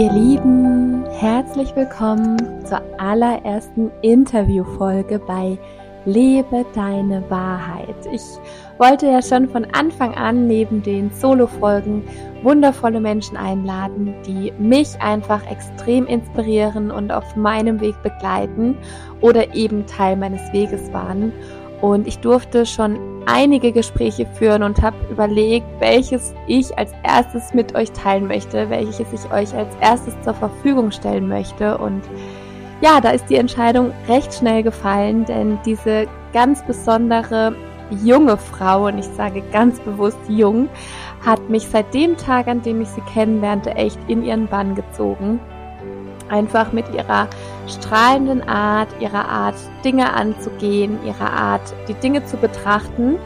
Ihr Lieben, herzlich willkommen zur allerersten Interviewfolge bei Lebe deine Wahrheit. Ich wollte ja schon von Anfang an neben den Solo-Folgen wundervolle Menschen einladen, die mich einfach extrem inspirieren und auf meinem Weg begleiten oder eben Teil meines Weges waren. Und ich durfte schon einige Gespräche führen und habe überlegt, welches ich als erstes mit euch teilen möchte, welches ich euch als erstes zur Verfügung stellen möchte. Und ja, da ist die Entscheidung recht schnell gefallen, denn diese ganz besondere junge Frau, und ich sage ganz bewusst jung, hat mich seit dem Tag, an dem ich sie kennenlernte, echt in ihren Bann gezogen einfach mit ihrer strahlenden Art, ihrer Art, Dinge anzugehen, ihrer Art, die Dinge zu betrachten.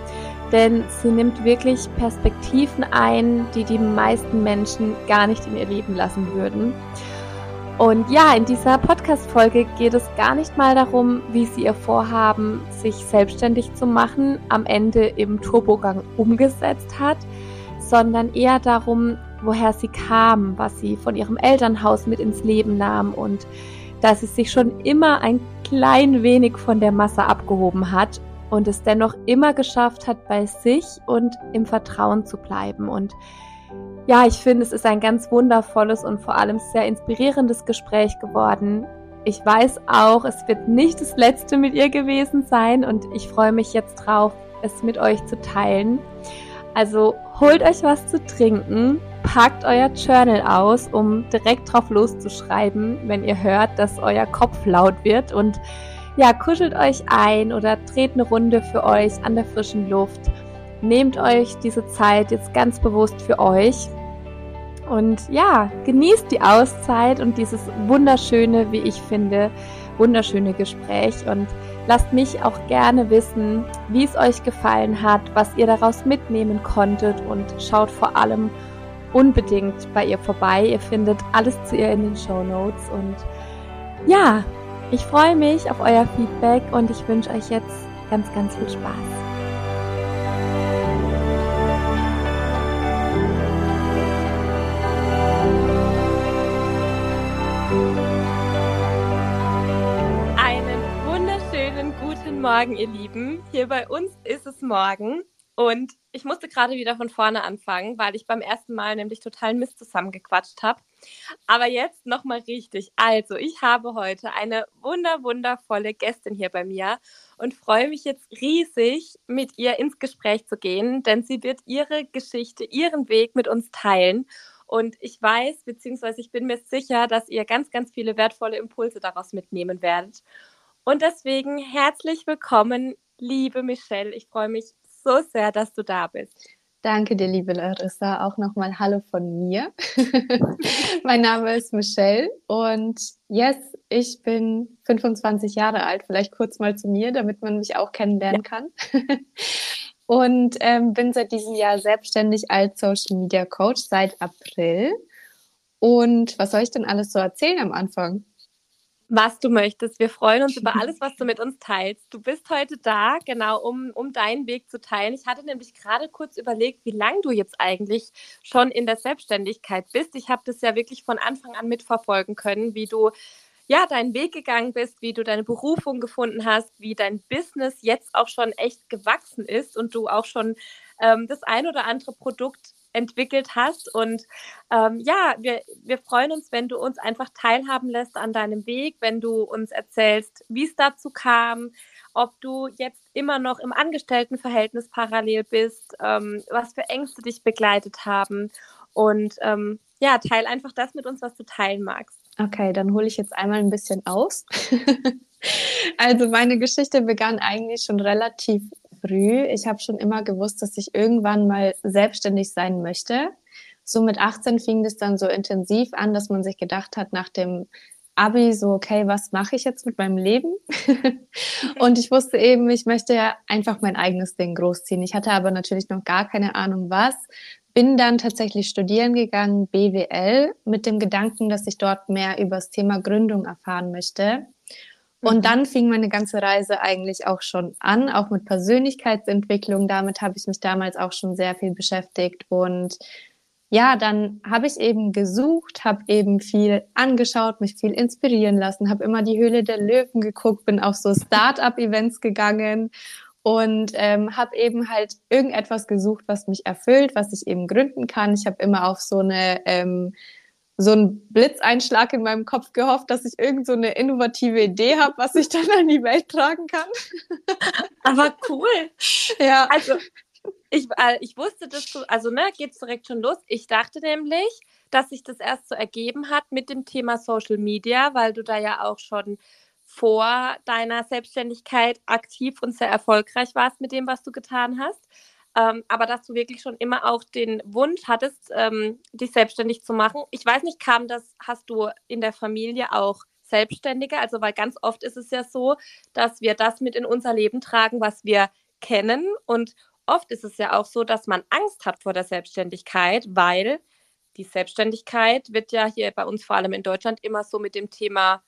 Denn sie nimmt wirklich Perspektiven ein, die die meisten Menschen gar nicht in ihr Leben lassen würden. Und ja, in dieser Podcast-Folge geht es gar nicht mal darum, wie sie ihr Vorhaben, sich selbstständig zu machen, am Ende im Turbogang umgesetzt hat, sondern eher darum, woher sie kam, was sie von ihrem Elternhaus mit ins Leben nahm und dass sie sich schon immer ein klein wenig von der Masse abgehoben hat und es dennoch immer geschafft hat, bei sich und im Vertrauen zu bleiben. Und ja, ich finde, es ist ein ganz wundervolles und vor allem sehr inspirierendes Gespräch geworden. Ich weiß auch, es wird nicht das letzte mit ihr gewesen sein und ich freue mich jetzt drauf, es mit euch zu teilen. Also holt euch was zu trinken, packt euer Journal aus, um direkt drauf loszuschreiben, wenn ihr hört, dass euer Kopf laut wird. Und ja, kuschelt euch ein oder dreht eine Runde für euch an der frischen Luft. Nehmt euch diese Zeit jetzt ganz bewusst für euch. Und ja, genießt die Auszeit und dieses wunderschöne, wie ich finde, wunderschöne Gespräch. Und lasst mich auch gerne wissen, wie es euch gefallen hat, was ihr daraus mitnehmen konntet. Und schaut vor allem unbedingt bei ihr vorbei. Ihr findet alles zu ihr in den Show Notes. Und ja, ich freue mich auf euer Feedback und ich wünsche euch jetzt ganz, ganz viel Spaß. Einen wunderschönen guten Morgen, ihr Lieben. Hier bei uns ist es morgen und ich musste gerade wieder von vorne anfangen, weil ich beim ersten Mal nämlich total Mist zusammengequatscht habe. Aber jetzt nochmal richtig. Also, ich habe heute eine wunder, wundervolle Gästin hier bei mir und freue mich jetzt riesig, mit ihr ins Gespräch zu gehen, denn sie wird ihre Geschichte, ihren Weg mit uns teilen. Und ich weiß, beziehungsweise ich bin mir sicher, dass ihr ganz, ganz viele wertvolle Impulse daraus mitnehmen werdet. Und deswegen herzlich willkommen, liebe Michelle. Ich freue mich so sehr, dass du da bist. Danke dir, liebe Larissa. Auch nochmal Hallo von mir. mein Name ist Michelle und yes, ich bin 25 Jahre alt. Vielleicht kurz mal zu mir, damit man mich auch kennenlernen ja. kann. und ähm, bin seit diesem Jahr selbstständig als Social Media Coach seit April. Und was soll ich denn alles so erzählen am Anfang? Was du möchtest. Wir freuen uns über alles, was du mit uns teilst. Du bist heute da, genau, um, um deinen Weg zu teilen. Ich hatte nämlich gerade kurz überlegt, wie lange du jetzt eigentlich schon in der Selbstständigkeit bist. Ich habe das ja wirklich von Anfang an mitverfolgen können, wie du ja, deinen Weg gegangen bist, wie du deine Berufung gefunden hast, wie dein Business jetzt auch schon echt gewachsen ist und du auch schon ähm, das ein oder andere Produkt entwickelt hast. Und ähm, ja, wir, wir freuen uns, wenn du uns einfach teilhaben lässt an deinem Weg, wenn du uns erzählst, wie es dazu kam, ob du jetzt immer noch im Angestelltenverhältnis parallel bist, ähm, was für Ängste dich begleitet haben. Und ähm, ja, teil einfach das mit uns, was du teilen magst. Okay, dann hole ich jetzt einmal ein bisschen aus. also meine Geschichte begann eigentlich schon relativ früh. Ich habe schon immer gewusst, dass ich irgendwann mal selbstständig sein möchte. So mit 18 fing das dann so intensiv an, dass man sich gedacht hat nach dem Abi so, okay, was mache ich jetzt mit meinem Leben? und ich wusste eben, ich möchte ja einfach mein eigenes Ding großziehen. Ich hatte aber natürlich noch gar keine Ahnung was. Bin dann tatsächlich studieren gegangen, BWL, mit dem Gedanken, dass ich dort mehr über das Thema Gründung erfahren möchte. Und mhm. dann fing meine ganze Reise eigentlich auch schon an, auch mit Persönlichkeitsentwicklung. Damit habe ich mich damals auch schon sehr viel beschäftigt. Und ja, dann habe ich eben gesucht, habe eben viel angeschaut, mich viel inspirieren lassen, habe immer die Höhle der Löwen geguckt, bin auf so Start-up-Events gegangen und ähm, habe eben halt irgendetwas gesucht, was mich erfüllt, was ich eben gründen kann. Ich habe immer auf so eine ähm, so einen Blitzeinschlag in meinem Kopf gehofft, dass ich irgend so eine innovative Idee habe, was ich dann an die Welt tragen kann. Aber cool. Ja. Also ich, äh, ich wusste das so, also ne, geht's direkt schon los. Ich dachte nämlich, dass sich das erst so ergeben hat mit dem Thema Social Media, weil du da ja auch schon vor deiner Selbstständigkeit aktiv und sehr erfolgreich warst mit dem, was du getan hast. Ähm, aber dass du wirklich schon immer auch den Wunsch hattest, ähm, dich selbstständig zu machen. Ich weiß nicht, kam das, hast du in der Familie auch Selbstständige? Also, weil ganz oft ist es ja so, dass wir das mit in unser Leben tragen, was wir kennen. Und oft ist es ja auch so, dass man Angst hat vor der Selbstständigkeit, weil die Selbstständigkeit wird ja hier bei uns vor allem in Deutschland immer so mit dem Thema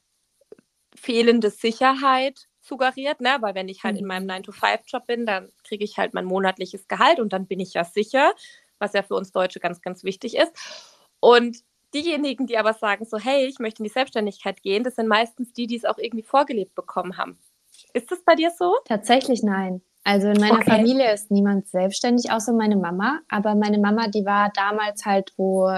fehlende Sicherheit suggeriert, ne? weil wenn ich halt mhm. in meinem 9-to-5-Job bin, dann kriege ich halt mein monatliches Gehalt und dann bin ich ja sicher, was ja für uns Deutsche ganz, ganz wichtig ist. Und diejenigen, die aber sagen so, hey, ich möchte in die Selbstständigkeit gehen, das sind meistens die, die es auch irgendwie vorgelebt bekommen haben. Ist das bei dir so? Tatsächlich nein. Also in meiner okay. Familie ist niemand selbstständig, außer meine Mama. Aber meine Mama, die war damals halt, wo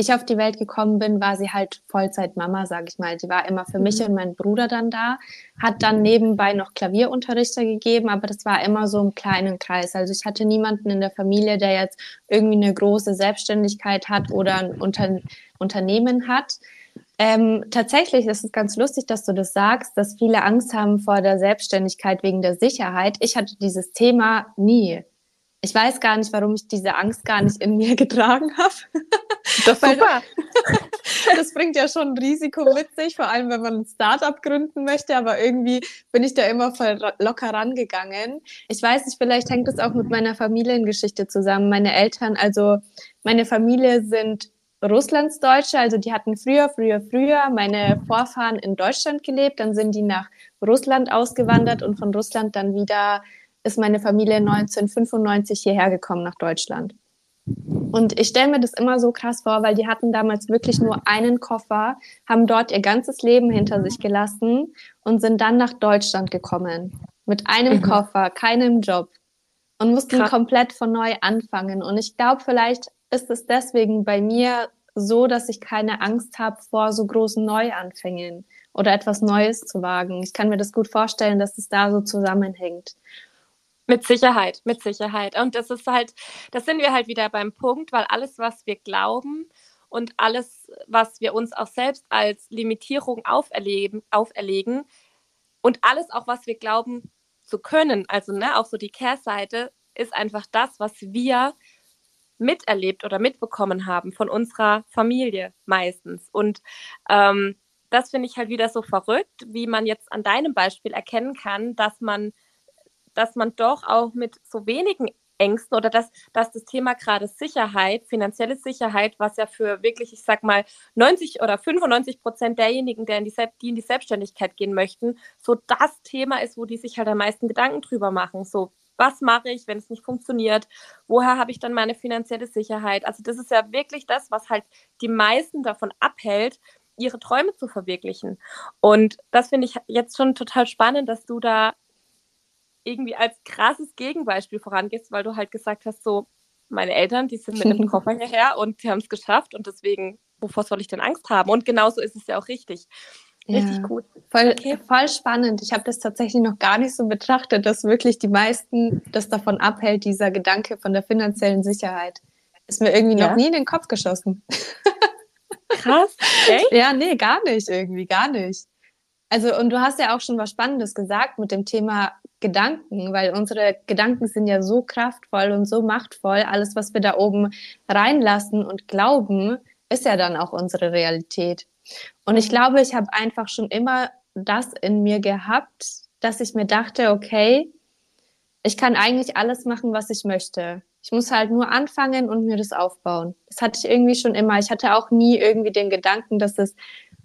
ich auf die Welt gekommen bin, war sie halt Vollzeit-Mama, sage ich mal. Die war immer für mich mhm. und meinen Bruder dann da, hat dann nebenbei noch Klavierunterrichter gegeben, aber das war immer so im kleinen Kreis. Also ich hatte niemanden in der Familie, der jetzt irgendwie eine große Selbstständigkeit hat oder ein Unter Unternehmen hat. Ähm, tatsächlich ist es ganz lustig, dass du das sagst, dass viele Angst haben vor der Selbstständigkeit wegen der Sicherheit. Ich hatte dieses Thema nie. Ich weiß gar nicht, warum ich diese Angst gar nicht in mir getragen habe. Das super. das bringt ja schon ein Risiko mit sich, vor allem wenn man ein Startup gründen möchte, aber irgendwie bin ich da immer voll locker rangegangen. Ich weiß nicht, vielleicht hängt es auch mit meiner Familiengeschichte zusammen. Meine Eltern, also meine Familie sind Russlandsdeutsche, also die hatten früher, früher, früher meine Vorfahren in Deutschland gelebt, dann sind die nach Russland ausgewandert und von Russland dann wieder ist meine Familie 1995 hierher gekommen nach Deutschland. Und ich stelle mir das immer so krass vor, weil die hatten damals wirklich nur einen Koffer, haben dort ihr ganzes Leben hinter sich gelassen und sind dann nach Deutschland gekommen. Mit einem mhm. Koffer, keinem Job. Und mussten krass. komplett von neu anfangen. Und ich glaube, vielleicht ist es deswegen bei mir so, dass ich keine Angst habe vor so großen Neuanfängen oder etwas Neues zu wagen. Ich kann mir das gut vorstellen, dass es da so zusammenhängt. Mit Sicherheit, mit Sicherheit. Und das ist halt, das sind wir halt wieder beim Punkt, weil alles, was wir glauben und alles, was wir uns auch selbst als Limitierung auferlegen, auferlegen und alles auch, was wir glauben zu können, also ne, auch so die Kehrseite, ist einfach das, was wir miterlebt oder mitbekommen haben von unserer Familie meistens. Und ähm, das finde ich halt wieder so verrückt, wie man jetzt an deinem Beispiel erkennen kann, dass man dass man doch auch mit so wenigen Ängsten oder dass, dass das Thema gerade Sicherheit, finanzielle Sicherheit, was ja für wirklich, ich sag mal, 90 oder 95 Prozent derjenigen, der in die, die in die Selbstständigkeit gehen möchten, so das Thema ist, wo die sich halt am meisten Gedanken drüber machen. So, was mache ich, wenn es nicht funktioniert? Woher habe ich dann meine finanzielle Sicherheit? Also, das ist ja wirklich das, was halt die meisten davon abhält, ihre Träume zu verwirklichen. Und das finde ich jetzt schon total spannend, dass du da irgendwie als krasses Gegenbeispiel vorangehst, weil du halt gesagt hast, so, meine Eltern, die sind mit einem Koffer hierher und sie haben es geschafft und deswegen, wovor soll ich denn Angst haben? Und genauso ist es ja auch richtig. Richtig ja, gut. Voll, okay. voll spannend. Ich habe das tatsächlich noch gar nicht so betrachtet, dass wirklich die meisten das davon abhält, dieser Gedanke von der finanziellen Sicherheit. Ist mir irgendwie ja? noch nie in den Kopf geschossen. Krass. Echt? Ja, nee, gar nicht irgendwie, gar nicht. Also, und du hast ja auch schon was Spannendes gesagt mit dem Thema Gedanken, weil unsere Gedanken sind ja so kraftvoll und so machtvoll. Alles, was wir da oben reinlassen und glauben, ist ja dann auch unsere Realität. Und ich glaube, ich habe einfach schon immer das in mir gehabt, dass ich mir dachte, okay, ich kann eigentlich alles machen, was ich möchte. Ich muss halt nur anfangen und mir das aufbauen. Das hatte ich irgendwie schon immer. Ich hatte auch nie irgendwie den Gedanken, dass es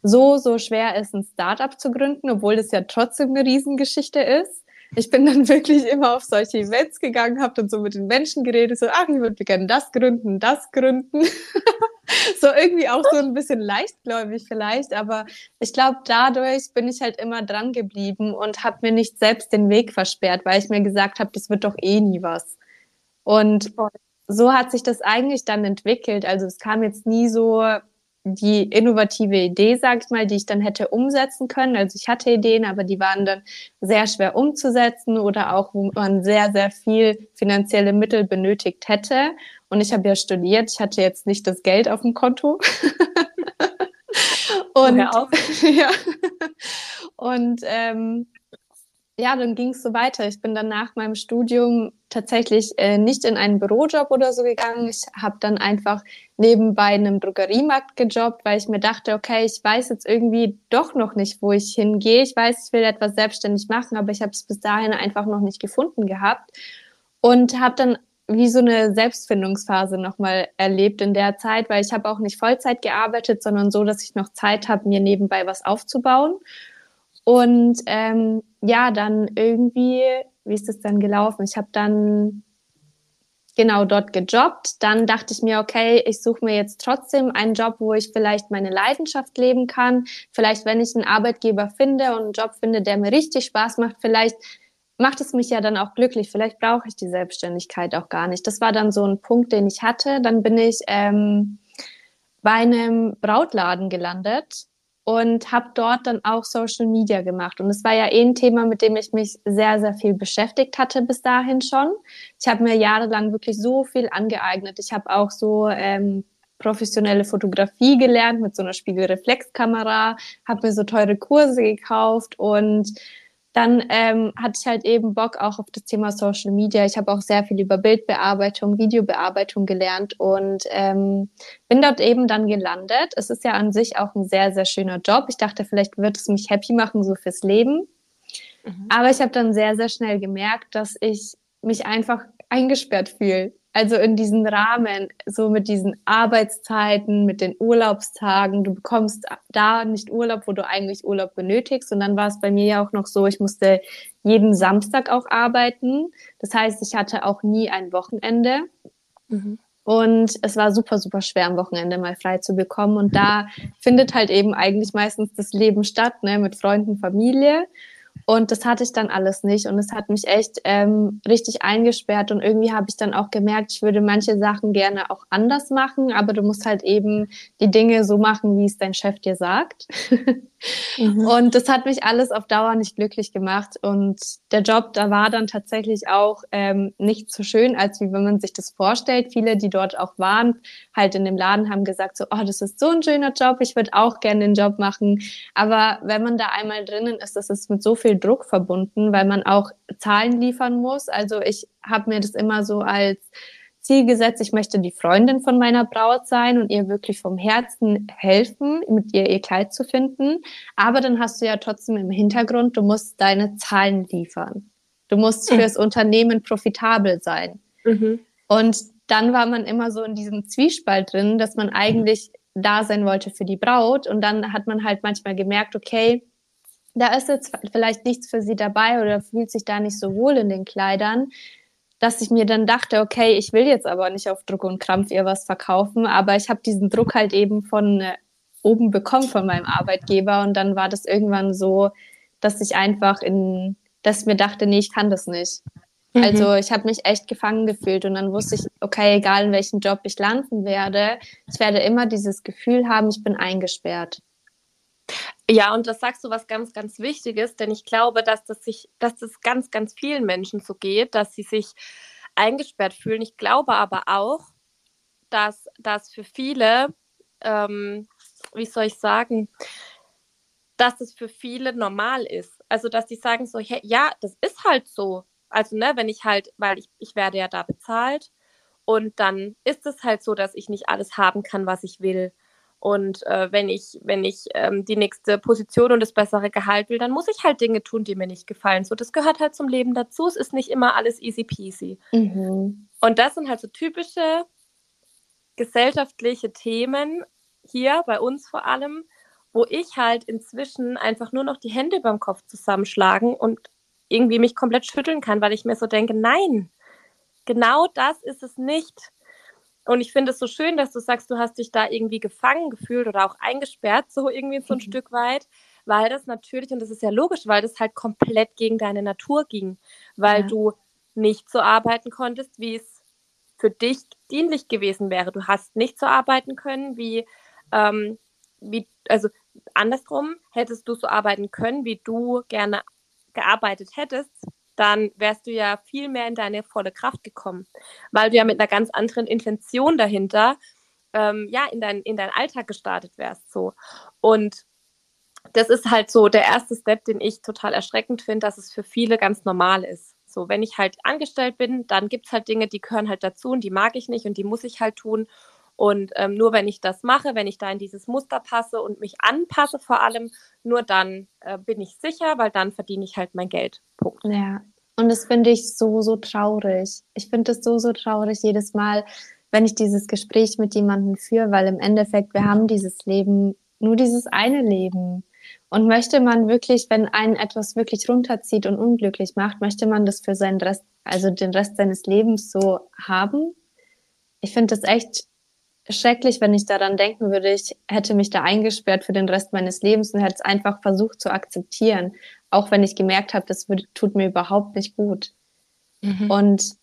so, so schwer ist, ein Startup zu gründen, obwohl das ja trotzdem eine Riesengeschichte ist. ich bin dann wirklich immer auf solche Events gegangen, habe dann so mit den Menschen geredet, so, ach, ich würde gerne das gründen, das gründen. so irgendwie auch so ein bisschen leichtgläubig vielleicht, aber ich glaube, dadurch bin ich halt immer dran geblieben und habe mir nicht selbst den Weg versperrt, weil ich mir gesagt habe, das wird doch eh nie was. Und so hat sich das eigentlich dann entwickelt. Also es kam jetzt nie so die innovative Idee, sag ich mal, die ich dann hätte umsetzen können. Also ich hatte Ideen, aber die waren dann sehr schwer umzusetzen oder auch, wo man sehr, sehr viel finanzielle Mittel benötigt hätte. Und ich habe ja studiert, ich hatte jetzt nicht das Geld auf dem Konto. und ja. und ähm, ja, dann ging es so weiter. Ich bin dann nach meinem Studium tatsächlich äh, nicht in einen Bürojob oder so gegangen. Ich habe dann einfach nebenbei in einem Drogeriemarkt gejobbt, weil ich mir dachte, okay, ich weiß jetzt irgendwie doch noch nicht, wo ich hingehe. Ich weiß, ich will etwas selbstständig machen, aber ich habe es bis dahin einfach noch nicht gefunden gehabt und habe dann wie so eine Selbstfindungsphase nochmal erlebt in der Zeit, weil ich habe auch nicht Vollzeit gearbeitet, sondern so, dass ich noch Zeit habe, mir nebenbei was aufzubauen. Und ähm, ja, dann irgendwie, wie ist das dann gelaufen? Ich habe dann genau dort gejobbt. Dann dachte ich mir, okay, ich suche mir jetzt trotzdem einen Job, wo ich vielleicht meine Leidenschaft leben kann. Vielleicht, wenn ich einen Arbeitgeber finde und einen Job finde, der mir richtig Spaß macht, vielleicht macht es mich ja dann auch glücklich. Vielleicht brauche ich die Selbstständigkeit auch gar nicht. Das war dann so ein Punkt, den ich hatte. Dann bin ich ähm, bei einem Brautladen gelandet und habe dort dann auch Social Media gemacht. Und es war ja eh ein Thema, mit dem ich mich sehr, sehr viel beschäftigt hatte bis dahin schon. Ich habe mir jahrelang wirklich so viel angeeignet. Ich habe auch so ähm, professionelle Fotografie gelernt mit so einer Spiegelreflexkamera, habe mir so teure Kurse gekauft und dann ähm, hatte ich halt eben Bock auch auf das Thema Social Media. Ich habe auch sehr viel über Bildbearbeitung, Videobearbeitung gelernt und ähm, bin dort eben dann gelandet. Es ist ja an sich auch ein sehr, sehr schöner Job. Ich dachte, vielleicht wird es mich happy machen, so fürs Leben. Mhm. Aber ich habe dann sehr, sehr schnell gemerkt, dass ich mich einfach eingesperrt fühle also in diesen Rahmen, so mit diesen Arbeitszeiten, mit den Urlaubstagen, du bekommst da nicht Urlaub, wo du eigentlich Urlaub benötigst. Und dann war es bei mir ja auch noch so, ich musste jeden Samstag auch arbeiten. Das heißt, ich hatte auch nie ein Wochenende. Mhm. Und es war super, super schwer, am Wochenende mal frei zu bekommen. Und da findet halt eben eigentlich meistens das Leben statt, ne, mit Freunden, Familie. Und das hatte ich dann alles nicht. Und es hat mich echt ähm, richtig eingesperrt. Und irgendwie habe ich dann auch gemerkt, ich würde manche Sachen gerne auch anders machen, aber du musst halt eben die Dinge so machen, wie es dein Chef dir sagt. mhm. Und das hat mich alles auf Dauer nicht glücklich gemacht. Und der Job, da war dann tatsächlich auch ähm, nicht so schön, als wie wenn man sich das vorstellt. Viele, die dort auch waren, halt in dem Laden, haben gesagt so, oh, das ist so ein schöner Job, ich würde auch gerne den Job machen. Aber wenn man da einmal drinnen ist, das ist mit so viel Druck verbunden, weil man auch Zahlen liefern muss. Also ich habe mir das immer so als Ziel gesetzt, ich möchte die Freundin von meiner Braut sein und ihr wirklich vom Herzen helfen, mit ihr ihr Kleid zu finden. Aber dann hast du ja trotzdem im Hintergrund, du musst deine Zahlen liefern. Du musst für das Unternehmen profitabel sein. Mhm. Und dann war man immer so in diesem Zwiespalt drin, dass man eigentlich da sein wollte für die Braut. Und dann hat man halt manchmal gemerkt, okay, da ist jetzt vielleicht nichts für sie dabei oder fühlt sich da nicht so wohl in den Kleidern, dass ich mir dann dachte, okay, ich will jetzt aber nicht auf Druck und Krampf ihr was verkaufen, aber ich habe diesen Druck halt eben von äh, oben bekommen von meinem Arbeitgeber und dann war das irgendwann so, dass ich einfach in, dass mir dachte, nee, ich kann das nicht. Mhm. Also ich habe mich echt gefangen gefühlt und dann wusste ich, okay, egal in welchem Job ich landen werde, ich werde immer dieses Gefühl haben, ich bin eingesperrt. Ja, und das sagst du was ganz, ganz Wichtiges, denn ich glaube, dass das sich, dass das ganz, ganz vielen Menschen so geht, dass sie sich eingesperrt fühlen. Ich glaube aber auch, dass das für viele, ähm, wie soll ich sagen, dass es für viele normal ist. Also, dass die sagen so, hey, ja, das ist halt so. Also, ne, wenn ich halt, weil ich, ich werde ja da bezahlt und dann ist es halt so, dass ich nicht alles haben kann, was ich will. Und äh, wenn ich, wenn ich ähm, die nächste Position und das bessere Gehalt will, dann muss ich halt Dinge tun, die mir nicht gefallen. So, das gehört halt zum Leben dazu. Es ist nicht immer alles easy peasy. Mhm. Und das sind halt so typische gesellschaftliche Themen hier bei uns vor allem, wo ich halt inzwischen einfach nur noch die Hände beim Kopf zusammenschlagen und irgendwie mich komplett schütteln kann, weil ich mir so denke, nein, genau das ist es nicht. Und ich finde es so schön, dass du sagst, du hast dich da irgendwie gefangen gefühlt oder auch eingesperrt, so irgendwie so ein mhm. Stück weit, weil das natürlich, und das ist ja logisch, weil das halt komplett gegen deine Natur ging, weil ja. du nicht so arbeiten konntest, wie es für dich dienlich gewesen wäre. Du hast nicht so arbeiten können, wie, ähm, wie, also andersrum, hättest du so arbeiten können, wie du gerne gearbeitet hättest, dann wärst du ja viel mehr in deine volle Kraft gekommen, weil du ja mit einer ganz anderen Intention dahinter ähm, ja in, dein, in deinen Alltag gestartet wärst. So. Und das ist halt so der erste Step, den ich total erschreckend finde, dass es für viele ganz normal ist. So, wenn ich halt angestellt bin, dann gibt es halt Dinge, die gehören halt dazu und die mag ich nicht und die muss ich halt tun. Und ähm, nur wenn ich das mache, wenn ich da in dieses Muster passe und mich anpasse vor allem, nur dann äh, bin ich sicher, weil dann verdiene ich halt mein Geld. Punkt. Ja, und das finde ich so, so traurig. Ich finde es so, so traurig jedes Mal, wenn ich dieses Gespräch mit jemandem führe, weil im Endeffekt, wir haben dieses Leben, nur dieses eine Leben. Und möchte man wirklich, wenn einen etwas wirklich runterzieht und unglücklich macht, möchte man das für seinen Rest, also den Rest seines Lebens so haben? Ich finde das echt schrecklich, wenn ich daran denken würde, ich hätte mich da eingesperrt für den Rest meines Lebens und hätte es einfach versucht zu akzeptieren, auch wenn ich gemerkt habe, das würde, tut mir überhaupt nicht gut. Mhm. Und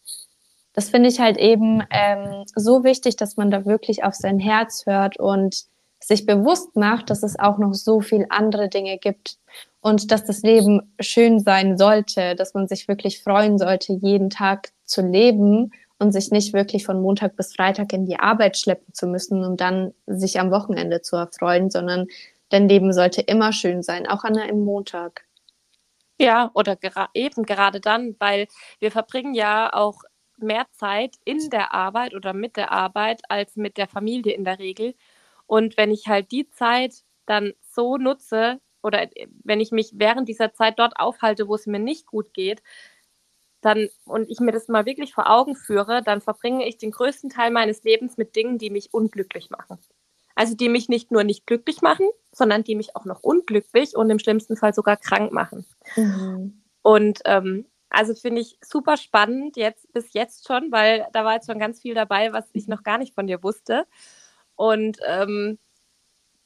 das finde ich halt eben ähm, so wichtig, dass man da wirklich auf sein Herz hört und sich bewusst macht, dass es auch noch so viel andere Dinge gibt und dass das Leben schön sein sollte, dass man sich wirklich freuen sollte, jeden Tag zu leben und sich nicht wirklich von Montag bis Freitag in die Arbeit schleppen zu müssen, um dann sich am Wochenende zu erfreuen, sondern dein Leben sollte immer schön sein, auch an einem Montag. Ja, oder gera eben gerade dann, weil wir verbringen ja auch mehr Zeit in der Arbeit oder mit der Arbeit als mit der Familie in der Regel. Und wenn ich halt die Zeit dann so nutze oder wenn ich mich während dieser Zeit dort aufhalte, wo es mir nicht gut geht, dann und ich mir das mal wirklich vor Augen führe, dann verbringe ich den größten Teil meines Lebens mit Dingen, die mich unglücklich machen. Also die mich nicht nur nicht glücklich machen, sondern die mich auch noch unglücklich und im schlimmsten Fall sogar krank machen. Mhm. Und ähm, also finde ich super spannend jetzt bis jetzt schon, weil da war jetzt schon ganz viel dabei, was ich noch gar nicht von dir wusste. Und ähm,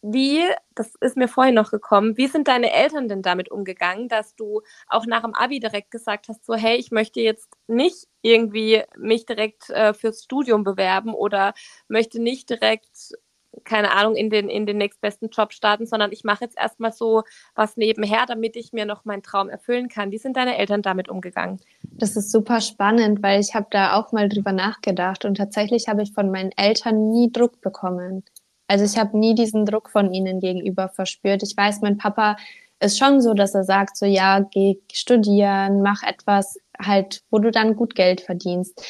wie, das ist mir vorhin noch gekommen, wie sind deine Eltern denn damit umgegangen, dass du auch nach dem Abi direkt gesagt hast, so hey, ich möchte jetzt nicht irgendwie mich direkt äh, fürs Studium bewerben oder möchte nicht direkt keine Ahnung, in den, in den nächstbesten Job starten, sondern ich mache jetzt erstmal so was nebenher, damit ich mir noch meinen Traum erfüllen kann. Wie sind deine Eltern damit umgegangen? Das ist super spannend, weil ich habe da auch mal drüber nachgedacht und tatsächlich habe ich von meinen Eltern nie Druck bekommen. Also ich habe nie diesen Druck von ihnen gegenüber verspürt. Ich weiß, mein Papa ist schon so, dass er sagt, so ja, geh studieren, mach etwas halt, wo du dann gut Geld verdienst.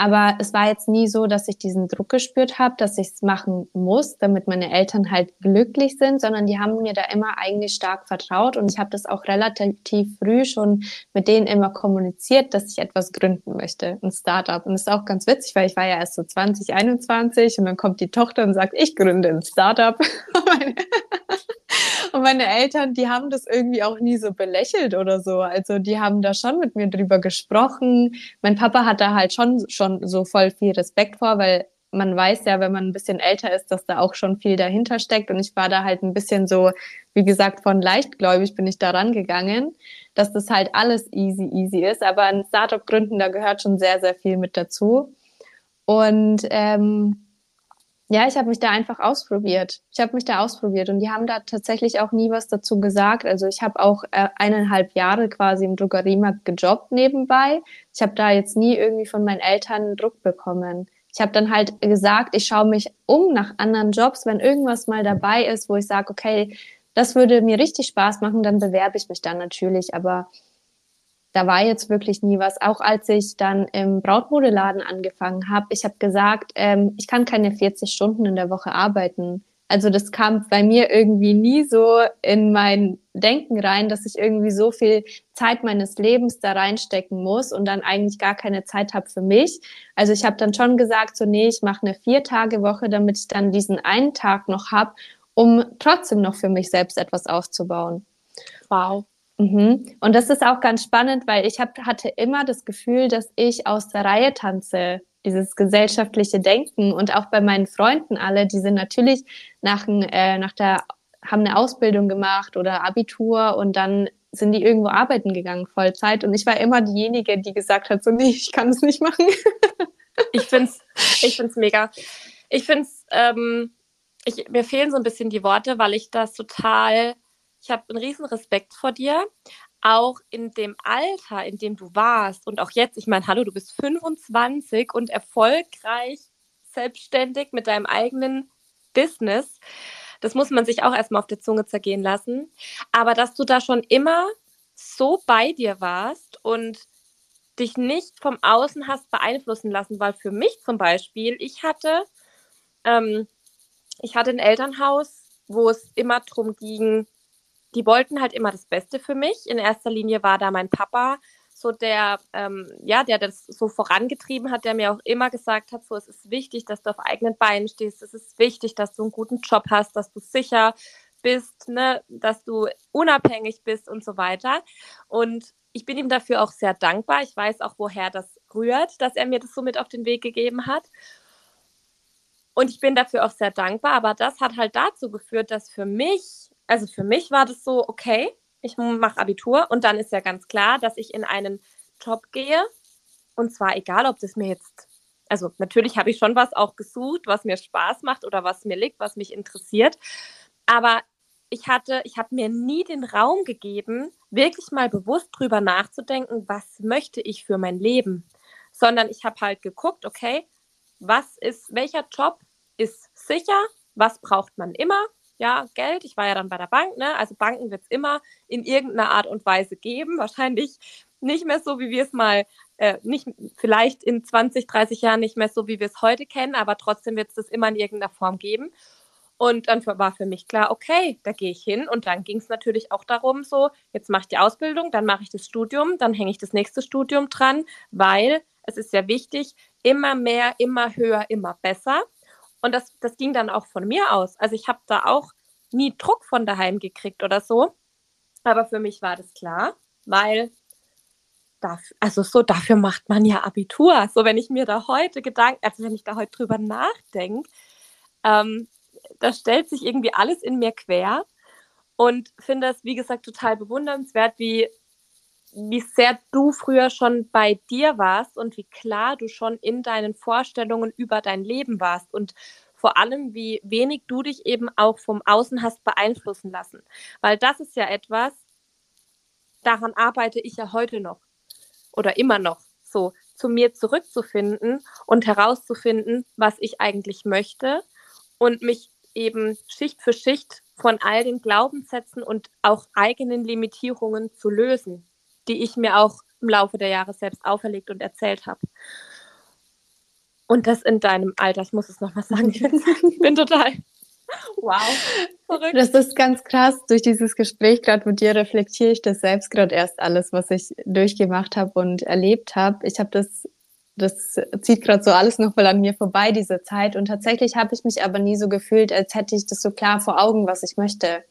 Aber es war jetzt nie so, dass ich diesen Druck gespürt habe, dass ich es machen muss, damit meine Eltern halt glücklich sind, sondern die haben mir da immer eigentlich stark vertraut und ich habe das auch relativ früh schon mit denen immer kommuniziert, dass ich etwas gründen möchte, ein Startup. Und das ist auch ganz witzig, weil ich war ja erst so 20, 21 und dann kommt die Tochter und sagt, ich gründe ein Startup. Und meine Eltern, die haben das irgendwie auch nie so belächelt oder so. Also die haben da schon mit mir drüber gesprochen. Mein Papa hat da halt schon, schon so voll viel Respekt vor, weil man weiß ja, wenn man ein bisschen älter ist, dass da auch schon viel dahinter steckt. Und ich war da halt ein bisschen so, wie gesagt, von leichtgläubig bin ich da rangegangen, dass das halt alles easy, easy ist. Aber ein Startup gründen, da gehört schon sehr, sehr viel mit dazu. Und ähm, ja, ich habe mich da einfach ausprobiert. Ich habe mich da ausprobiert und die haben da tatsächlich auch nie was dazu gesagt. Also ich habe auch äh, eineinhalb Jahre quasi im Drogeriemarkt gejobbt nebenbei. Ich habe da jetzt nie irgendwie von meinen Eltern Druck bekommen. Ich habe dann halt gesagt, ich schaue mich um nach anderen Jobs, wenn irgendwas mal dabei ist, wo ich sage, okay, das würde mir richtig Spaß machen, dann bewerbe ich mich dann natürlich. Aber da war jetzt wirklich nie was. Auch als ich dann im Brautmodeladen angefangen habe, ich habe gesagt, ähm, ich kann keine 40 Stunden in der Woche arbeiten. Also das kam bei mir irgendwie nie so in mein Denken rein, dass ich irgendwie so viel Zeit meines Lebens da reinstecken muss und dann eigentlich gar keine Zeit habe für mich. Also ich habe dann schon gesagt, so nee, ich mache eine Vier-Tage-Woche, damit ich dann diesen einen Tag noch habe, um trotzdem noch für mich selbst etwas aufzubauen. Wow. Mhm. Und das ist auch ganz spannend, weil ich hab, hatte immer das Gefühl, dass ich aus der Reihe tanze, dieses gesellschaftliche Denken und auch bei meinen Freunden alle, die sind natürlich nach, äh, nach der, haben eine Ausbildung gemacht oder Abitur und dann sind die irgendwo arbeiten gegangen, Vollzeit. Und ich war immer diejenige, die gesagt hat, so, nee, ich kann es nicht machen. ich finde es ich find's mega. Ich finde es, ähm, mir fehlen so ein bisschen die Worte, weil ich das total, ich habe einen riesen Respekt vor dir. Auch in dem Alter, in dem du warst und auch jetzt, ich meine, hallo, du bist 25 und erfolgreich selbstständig mit deinem eigenen Business. Das muss man sich auch erstmal auf der Zunge zergehen lassen. Aber dass du da schon immer so bei dir warst und dich nicht vom Außen hast beeinflussen lassen, weil für mich zum Beispiel, ich hatte, ähm, ich hatte ein Elternhaus, wo es immer darum ging, die wollten halt immer das Beste für mich. In erster Linie war da mein Papa, so der, ähm, ja, der das so vorangetrieben hat, der mir auch immer gesagt hat, so es ist wichtig, dass du auf eigenen Beinen stehst, es ist wichtig, dass du einen guten Job hast, dass du sicher bist, ne, dass du unabhängig bist und so weiter. Und ich bin ihm dafür auch sehr dankbar. Ich weiß auch, woher das rührt, dass er mir das so mit auf den Weg gegeben hat. Und ich bin dafür auch sehr dankbar. Aber das hat halt dazu geführt, dass für mich, also für mich war das so, okay, ich mache Abitur und dann ist ja ganz klar, dass ich in einen Job gehe. Und zwar egal, ob das mir jetzt, also natürlich habe ich schon was auch gesucht, was mir Spaß macht oder was mir liegt, was mich interessiert. Aber ich hatte, ich habe mir nie den Raum gegeben, wirklich mal bewusst drüber nachzudenken, was möchte ich für mein Leben, sondern ich habe halt geguckt, okay, was ist, welcher Job ist sicher, was braucht man immer, ja, Geld. Ich war ja dann bei der Bank, ne? Also Banken wird es immer in irgendeiner Art und Weise geben. Wahrscheinlich nicht mehr so, wie wir es mal, äh, nicht, vielleicht in 20, 30 Jahren nicht mehr so, wie wir es heute kennen, aber trotzdem wird es das immer in irgendeiner Form geben. Und dann war für mich klar, okay, da gehe ich hin. Und dann ging es natürlich auch darum, so, jetzt mache ich die Ausbildung, dann mache ich das Studium, dann hänge ich das nächste Studium dran, weil es ist sehr wichtig, immer mehr, immer höher, immer besser. Und das, das ging dann auch von mir aus. Also ich habe da auch nie Druck von daheim gekriegt oder so. Aber für mich war das klar, weil dafür, also so dafür macht man ja Abitur. So wenn ich mir da heute Gedanken, also wenn ich da heute drüber nachdenke, ähm, da stellt sich irgendwie alles in mir quer und finde es, wie gesagt, total bewundernswert, wie, wie sehr du früher schon bei dir warst und wie klar du schon in deinen Vorstellungen über dein Leben warst und vor allem, wie wenig du dich eben auch vom Außen hast beeinflussen lassen. Weil das ist ja etwas, daran arbeite ich ja heute noch oder immer noch so, zu mir zurückzufinden und herauszufinden, was ich eigentlich möchte und mich eben Schicht für Schicht von all den Glaubenssätzen und auch eigenen Limitierungen zu lösen, die ich mir auch im Laufe der Jahre selbst auferlegt und erzählt habe. Und das in deinem Alter, ich muss es nochmal sagen, ich bin total. Wow. Verrückt. Das ist ganz krass. Durch dieses Gespräch gerade mit dir reflektiere ich das selbst gerade erst alles, was ich durchgemacht habe und erlebt habe. Ich habe das, das zieht gerade so alles noch mal an mir vorbei, diese Zeit. Und tatsächlich habe ich mich aber nie so gefühlt, als hätte ich das so klar vor Augen, was ich möchte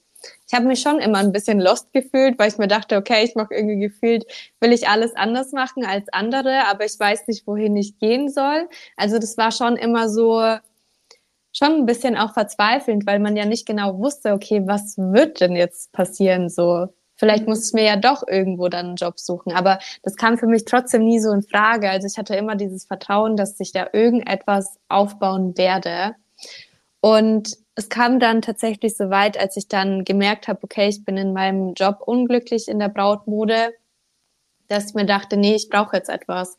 ich habe mich schon immer ein bisschen lost gefühlt, weil ich mir dachte, okay, ich mache irgendwie gefühlt, will ich alles anders machen als andere, aber ich weiß nicht, wohin ich gehen soll. Also das war schon immer so, schon ein bisschen auch verzweifelnd, weil man ja nicht genau wusste, okay, was wird denn jetzt passieren so? Vielleicht muss ich mir ja doch irgendwo dann einen Job suchen. Aber das kam für mich trotzdem nie so in Frage. Also ich hatte immer dieses Vertrauen, dass sich da irgendetwas aufbauen werde. Und es kam dann tatsächlich so weit, als ich dann gemerkt habe, okay, ich bin in meinem Job unglücklich in der Brautmode, dass ich mir dachte, nee, ich brauche jetzt etwas.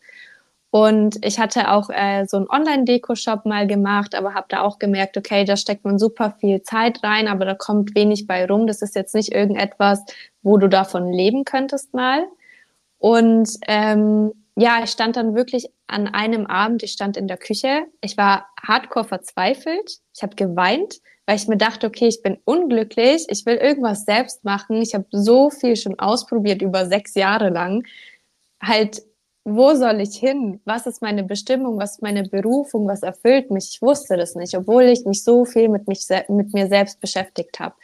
Und ich hatte auch äh, so einen Online-Deko-Shop mal gemacht, aber habe da auch gemerkt, okay, da steckt man super viel Zeit rein, aber da kommt wenig bei rum. Das ist jetzt nicht irgendetwas, wo du davon leben könntest mal. Und ähm, ja, ich stand dann wirklich an einem Abend, ich stand in der Küche, ich war hardcore verzweifelt, ich habe geweint, weil ich mir dachte, okay, ich bin unglücklich, ich will irgendwas selbst machen. Ich habe so viel schon ausprobiert über sechs Jahre lang. Halt wo soll ich hin? Was ist meine Bestimmung? Was ist meine Berufung? Was erfüllt mich? Ich wusste das nicht, obwohl ich mich so viel mit, mich, mit mir selbst beschäftigt habe.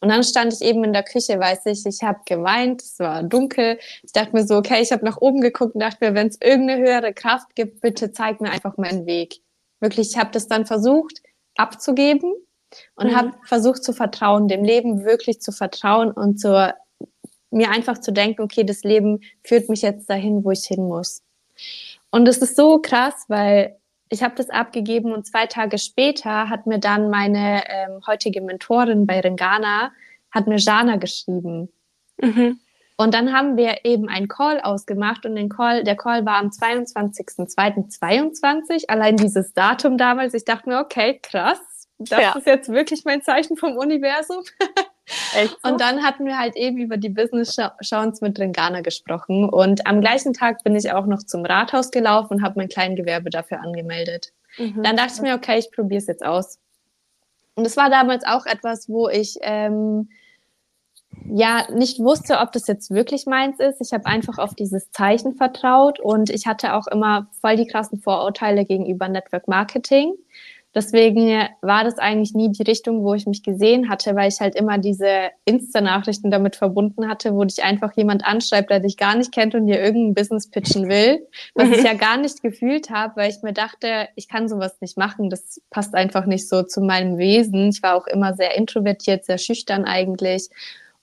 Und dann stand ich eben in der Küche, weiß ich, ich habe geweint, es war dunkel. Ich dachte mir so, okay, ich habe nach oben geguckt und dachte mir, wenn es irgendeine höhere Kraft gibt, bitte zeig mir einfach meinen Weg. Wirklich, ich habe das dann versucht abzugeben und mhm. habe versucht zu vertrauen, dem Leben wirklich zu vertrauen und zur mir einfach zu denken, okay, das Leben führt mich jetzt dahin, wo ich hin muss. Und es ist so krass, weil ich habe das abgegeben und zwei Tage später hat mir dann meine ähm, heutige Mentorin bei Ringana, hat mir Jana geschrieben. Mhm. Und dann haben wir eben einen Call ausgemacht und den Call, der Call war am 22.02.22. Allein dieses Datum damals, ich dachte mir, okay, krass, das ja. ist jetzt wirklich mein Zeichen vom Universum. Echt so? Und dann hatten wir halt eben über die Business Chance mit Ringana gesprochen. Und am gleichen Tag bin ich auch noch zum Rathaus gelaufen und habe mein Kleingewerbe dafür angemeldet. Mhm. Dann dachte ich mir, okay, ich probiere es jetzt aus. Und es war damals auch etwas, wo ich ähm, ja nicht wusste, ob das jetzt wirklich meins ist. Ich habe einfach auf dieses Zeichen vertraut und ich hatte auch immer voll die krassen Vorurteile gegenüber Network Marketing. Deswegen war das eigentlich nie die Richtung, wo ich mich gesehen hatte, weil ich halt immer diese Insta-Nachrichten damit verbunden hatte, wo dich einfach jemand anschreibt, der dich gar nicht kennt und dir irgendein Business pitchen will, was ich mhm. ja gar nicht gefühlt habe, weil ich mir dachte, ich kann sowas nicht machen. Das passt einfach nicht so zu meinem Wesen. Ich war auch immer sehr introvertiert, sehr schüchtern eigentlich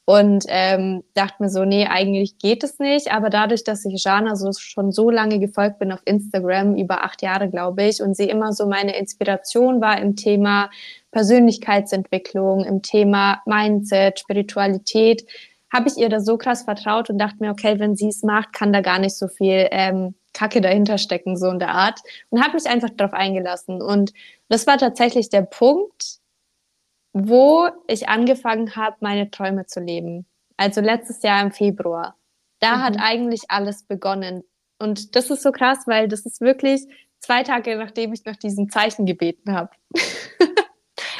und ähm, dachte mir so, nee, eigentlich geht es nicht. Aber dadurch, dass ich Jana so schon so lange gefolgt bin auf Instagram, über acht Jahre, glaube ich, und sie immer so meine Inspiration war im Thema Persönlichkeitsentwicklung, im Thema Mindset, Spiritualität, habe ich ihr da so krass vertraut und dachte mir, okay, wenn sie es macht, kann da gar nicht so viel ähm, Kacke dahinter stecken, so in der Art. Und habe mich einfach darauf eingelassen. Und das war tatsächlich der Punkt, wo ich angefangen habe, meine Träume zu leben. Also letztes Jahr im Februar. Da mhm. hat eigentlich alles begonnen. Und das ist so krass, weil das ist wirklich zwei Tage, nachdem ich nach diesem Zeichen gebeten habe.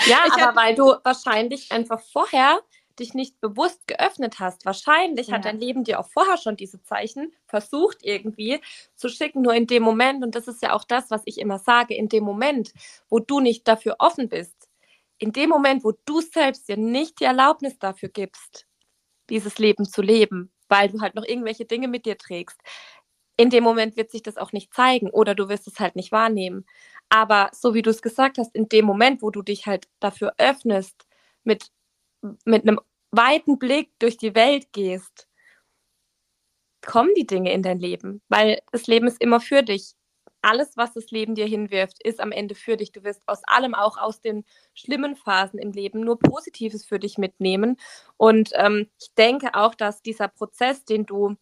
ja, ich aber hab, weil du wahrscheinlich einfach vorher dich nicht bewusst geöffnet hast. Wahrscheinlich ja. hat dein Leben dir auch vorher schon diese Zeichen versucht irgendwie zu schicken, nur in dem Moment, und das ist ja auch das, was ich immer sage, in dem Moment, wo du nicht dafür offen bist, in dem Moment, wo du selbst dir nicht die Erlaubnis dafür gibst, dieses Leben zu leben, weil du halt noch irgendwelche Dinge mit dir trägst, in dem Moment wird sich das auch nicht zeigen oder du wirst es halt nicht wahrnehmen. Aber so wie du es gesagt hast, in dem Moment, wo du dich halt dafür öffnest, mit, mit einem weiten Blick durch die Welt gehst, kommen die Dinge in dein Leben, weil das Leben ist immer für dich alles, was das Leben dir hinwirft, ist am Ende für dich. Du wirst aus allem, auch aus den schlimmen Phasen im Leben, nur Positives für dich mitnehmen. Und ähm, ich denke auch, dass dieser Prozess, den du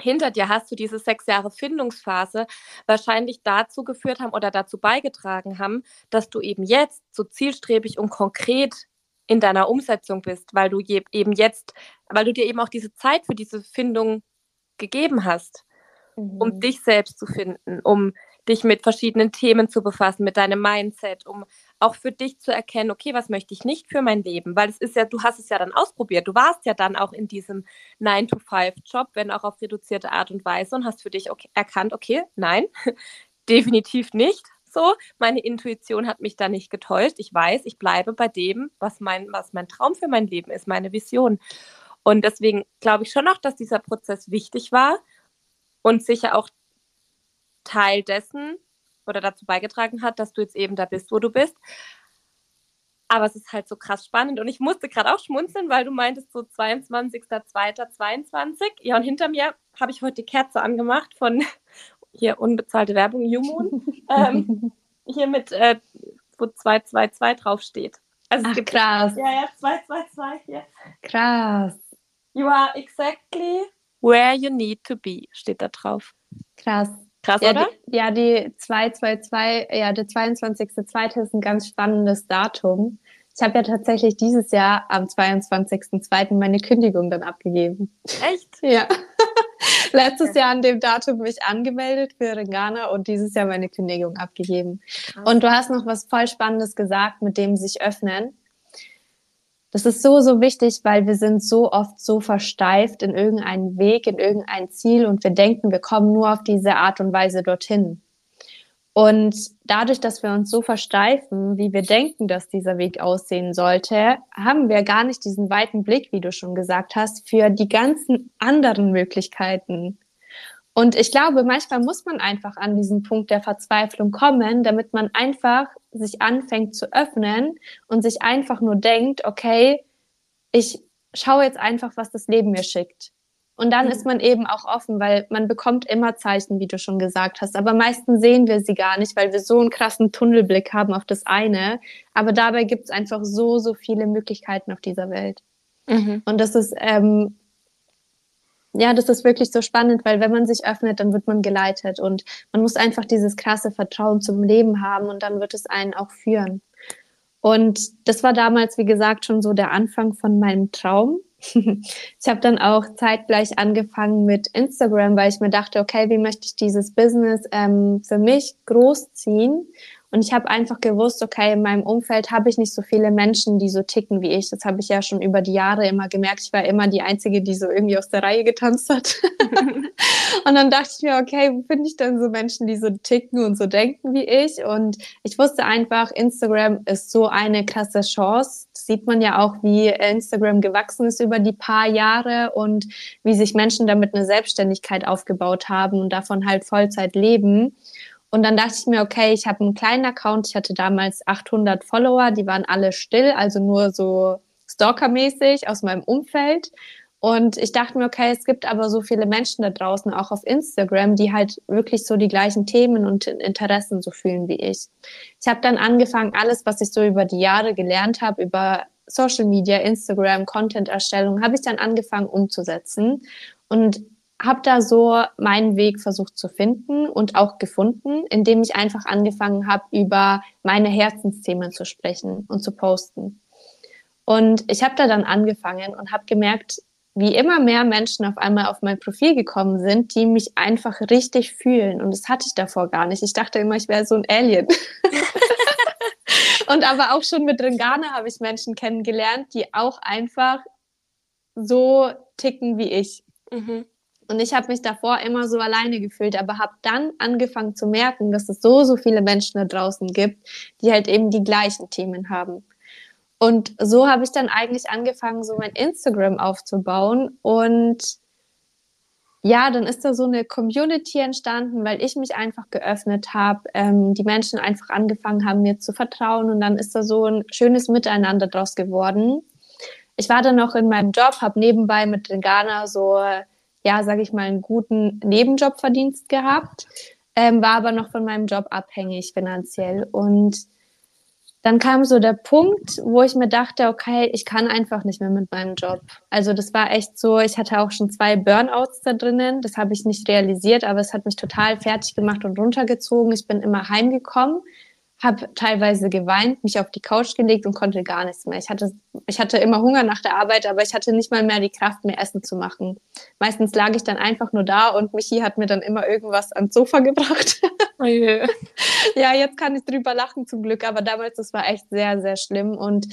hinter dir hast, du diese sechs Jahre Findungsphase, wahrscheinlich dazu geführt haben oder dazu beigetragen haben, dass du eben jetzt so zielstrebig und konkret in deiner Umsetzung bist, weil du eben jetzt, weil du dir eben auch diese Zeit für diese Findung gegeben hast, mhm. um dich selbst zu finden, um dich mit verschiedenen Themen zu befassen, mit deinem Mindset, um auch für dich zu erkennen, okay, was möchte ich nicht für mein Leben? Weil es ist ja, du hast es ja dann ausprobiert. Du warst ja dann auch in diesem 9-to-5-Job, wenn auch auf reduzierte Art und Weise und hast für dich okay, erkannt, okay, nein, definitiv nicht. So, meine Intuition hat mich da nicht getäuscht. Ich weiß, ich bleibe bei dem, was mein, was mein Traum für mein Leben ist, meine Vision. Und deswegen glaube ich schon auch, dass dieser Prozess wichtig war und sicher auch Teil dessen oder dazu beigetragen hat, dass du jetzt eben da bist, wo du bist. Aber es ist halt so krass spannend und ich musste gerade auch schmunzeln, weil du meintest so 22.02.22. Ja, und hinter mir habe ich heute die Kerze angemacht von hier unbezahlte Werbung, Human. ähm, hier mit, äh, wo 222 draufsteht. Also Ach, krass. Ja, ja, 222 hier. Krass. You are exactly where you need to be, steht da drauf. Krass. Krass, ja, oder? Die, ja, die 222, ja, der 22.2. ist ein ganz spannendes Datum. Ich habe ja tatsächlich dieses Jahr am 22.2. meine Kündigung dann abgegeben. Echt? Ja. Letztes. Jahr an dem Datum mich angemeldet für Ringana und dieses Jahr meine Kündigung abgegeben. Krass. Und du hast noch was voll Spannendes gesagt mit dem sich öffnen. Das ist so, so wichtig, weil wir sind so oft so versteift in irgendeinen Weg, in irgendein Ziel und wir denken, wir kommen nur auf diese Art und Weise dorthin. Und dadurch, dass wir uns so versteifen, wie wir denken, dass dieser Weg aussehen sollte, haben wir gar nicht diesen weiten Blick, wie du schon gesagt hast, für die ganzen anderen Möglichkeiten. Und ich glaube, manchmal muss man einfach an diesen Punkt der Verzweiflung kommen, damit man einfach sich anfängt zu öffnen und sich einfach nur denkt, okay, ich schaue jetzt einfach, was das Leben mir schickt. Und dann mhm. ist man eben auch offen, weil man bekommt immer Zeichen, wie du schon gesagt hast. Aber meistens sehen wir sie gar nicht, weil wir so einen krassen Tunnelblick haben auf das eine. Aber dabei gibt es einfach so, so viele Möglichkeiten auf dieser Welt. Mhm. Und das ist ähm, ja, das ist wirklich so spannend, weil wenn man sich öffnet, dann wird man geleitet und man muss einfach dieses krasse Vertrauen zum Leben haben und dann wird es einen auch führen. Und das war damals, wie gesagt, schon so der Anfang von meinem Traum. ich habe dann auch zeitgleich angefangen mit Instagram, weil ich mir dachte, okay, wie möchte ich dieses Business ähm, für mich großziehen? Und ich habe einfach gewusst, okay, in meinem Umfeld habe ich nicht so viele Menschen, die so ticken wie ich. Das habe ich ja schon über die Jahre immer gemerkt. Ich war immer die Einzige, die so irgendwie aus der Reihe getanzt hat. und dann dachte ich mir, okay, wo finde ich denn so Menschen, die so ticken und so denken wie ich? Und ich wusste einfach, Instagram ist so eine krasse Chance. Das sieht man ja auch, wie Instagram gewachsen ist über die paar Jahre und wie sich Menschen damit eine Selbstständigkeit aufgebaut haben und davon halt Vollzeit leben. Und dann dachte ich mir, okay, ich habe einen kleinen Account. Ich hatte damals 800 Follower, die waren alle still, also nur so stalkermäßig aus meinem Umfeld. Und ich dachte mir, okay, es gibt aber so viele Menschen da draußen, auch auf Instagram, die halt wirklich so die gleichen Themen und Interessen so fühlen wie ich. Ich habe dann angefangen, alles, was ich so über die Jahre gelernt habe, über Social Media, Instagram, Content-Erstellung, habe ich dann angefangen umzusetzen. Und habe da so meinen Weg versucht zu finden und auch gefunden, indem ich einfach angefangen habe, über meine Herzensthemen zu sprechen und zu posten. Und ich habe da dann angefangen und habe gemerkt, wie immer mehr Menschen auf einmal auf mein Profil gekommen sind, die mich einfach richtig fühlen. Und das hatte ich davor gar nicht. Ich dachte immer, ich wäre so ein Alien. und aber auch schon mit Ringana habe ich Menschen kennengelernt, die auch einfach so ticken wie ich. Mhm. Und ich habe mich davor immer so alleine gefühlt, aber habe dann angefangen zu merken, dass es so, so viele Menschen da draußen gibt, die halt eben die gleichen Themen haben. Und so habe ich dann eigentlich angefangen, so mein Instagram aufzubauen. Und ja, dann ist da so eine Community entstanden, weil ich mich einfach geöffnet habe, ähm, die Menschen einfach angefangen haben, mir zu vertrauen. Und dann ist da so ein schönes Miteinander draus geworden. Ich war dann noch in meinem Job, habe nebenbei mit Ghana so ja, sage ich mal, einen guten Nebenjobverdienst gehabt, ähm, war aber noch von meinem Job abhängig finanziell. Und dann kam so der Punkt, wo ich mir dachte, okay, ich kann einfach nicht mehr mit meinem Job. Also das war echt so, ich hatte auch schon zwei Burnouts da drinnen, das habe ich nicht realisiert, aber es hat mich total fertig gemacht und runtergezogen. Ich bin immer heimgekommen, habe teilweise geweint, mich auf die Couch gelegt und konnte gar nichts mehr. Ich hatte, ich hatte immer Hunger nach der Arbeit, aber ich hatte nicht mal mehr die Kraft, mir Essen zu machen. Meistens lag ich dann einfach nur da und Michi hat mir dann immer irgendwas ans Sofa gebracht. Oh yeah. ja, jetzt kann ich drüber lachen zum Glück, aber damals, das war echt sehr, sehr schlimm und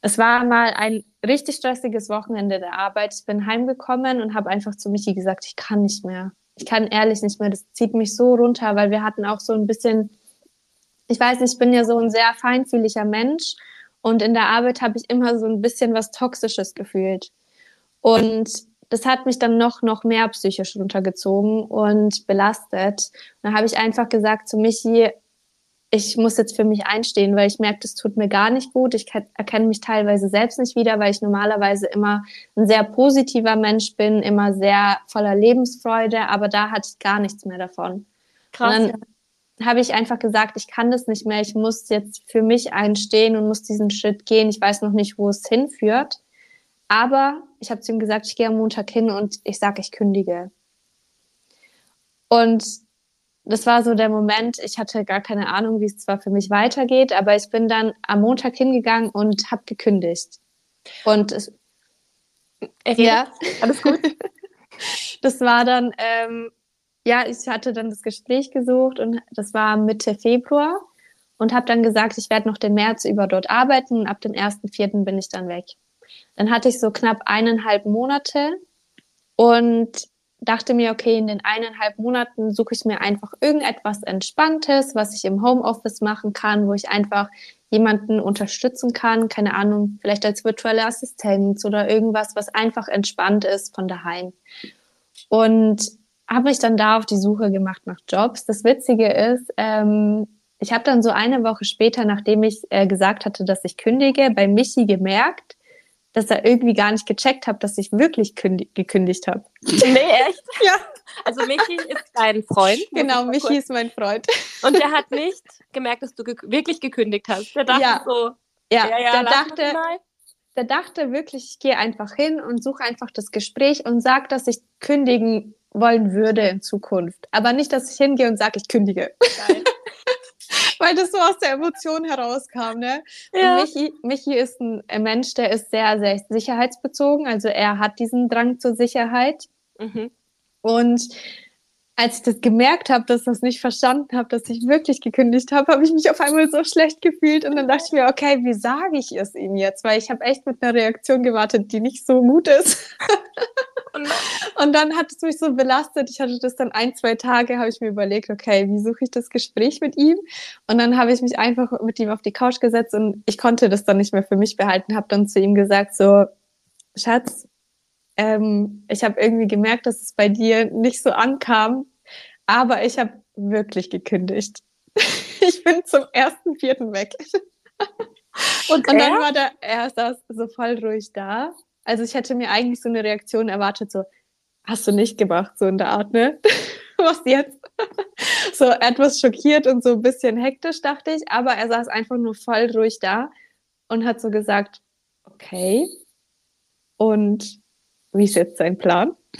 es war mal ein richtig stressiges Wochenende der Arbeit. Ich bin heimgekommen und habe einfach zu Michi gesagt, ich kann nicht mehr. Ich kann ehrlich nicht mehr. Das zieht mich so runter, weil wir hatten auch so ein bisschen ich weiß nicht, ich bin ja so ein sehr feinfühliger Mensch und in der Arbeit habe ich immer so ein bisschen was Toxisches gefühlt. Und das hat mich dann noch, noch mehr psychisch runtergezogen und belastet. Und da habe ich einfach gesagt zu Michi, ich muss jetzt für mich einstehen, weil ich merke, das tut mir gar nicht gut. Ich erkenne mich teilweise selbst nicht wieder, weil ich normalerweise immer ein sehr positiver Mensch bin, immer sehr voller Lebensfreude, aber da hatte ich gar nichts mehr davon. Krass. Und dann habe ich einfach gesagt, ich kann das nicht mehr, ich muss jetzt für mich einstehen und muss diesen Schritt gehen. Ich weiß noch nicht, wo es hinführt. Aber ich habe zu ihm gesagt, ich gehe am Montag hin und ich sage, ich kündige. Und das war so der Moment, ich hatte gar keine Ahnung, wie es zwar für mich weitergeht, aber ich bin dann am Montag hingegangen und habe gekündigt. Und es, ja, alles gut. das war dann ähm, ja, ich hatte dann das Gespräch gesucht und das war Mitte Februar und habe dann gesagt, ich werde noch den März über dort arbeiten und ab dem 1.4. bin ich dann weg. Dann hatte ich so knapp eineinhalb Monate und dachte mir, okay, in den eineinhalb Monaten suche ich mir einfach irgendetwas Entspanntes, was ich im Homeoffice machen kann, wo ich einfach jemanden unterstützen kann, keine Ahnung, vielleicht als virtuelle Assistenz oder irgendwas, was einfach entspannt ist von daheim. Und habe mich dann da auf die Suche gemacht nach Jobs. Das Witzige ist, ähm, ich habe dann so eine Woche später, nachdem ich äh, gesagt hatte, dass ich kündige, bei Michi gemerkt, dass er irgendwie gar nicht gecheckt hat, dass ich wirklich gekündigt habe. Nee, echt? ja. Also Michi ist dein Freund. Genau, Michi kurz. ist mein Freund. Und der hat nicht gemerkt, dass du ge wirklich gekündigt hast. Der dachte ja. so, ja, ja, ja der dachte, der dachte wirklich, ich gehe einfach hin und suche einfach das Gespräch und sage, dass ich kündigen wollen würde in Zukunft. Aber nicht, dass ich hingehe und sage, ich kündige. Weil das so aus der Emotion herauskam. Ne? Ja. Und Michi, Michi ist ein Mensch, der ist sehr, sehr sicherheitsbezogen. Also er hat diesen Drang zur Sicherheit. Mhm. Und als ich das gemerkt habe, dass ich das nicht verstanden habe, dass ich wirklich gekündigt habe, habe ich mich auf einmal so schlecht gefühlt und dann dachte ich mir, okay, wie sage ich es ihm jetzt? Weil ich habe echt mit einer Reaktion gewartet, die nicht so gut ist. und dann hat es mich so belastet. Ich hatte das dann ein, zwei Tage, habe ich mir überlegt, okay, wie suche ich das Gespräch mit ihm? Und dann habe ich mich einfach mit ihm auf die Couch gesetzt und ich konnte das dann nicht mehr für mich behalten, habe dann zu ihm gesagt, so, Schatz, ähm, ich habe irgendwie gemerkt, dass es bei dir nicht so ankam, aber ich habe wirklich gekündigt. ich bin zum ersten Vierten weg. Und, und dann war der, er saß so voll ruhig da. Also ich hätte mir eigentlich so eine Reaktion erwartet, so, hast du nicht gemacht, so in der Art, ne? Was jetzt? so etwas schockiert und so ein bisschen hektisch, dachte ich, aber er saß einfach nur voll ruhig da und hat so gesagt, okay. Und wie ist jetzt sein Plan?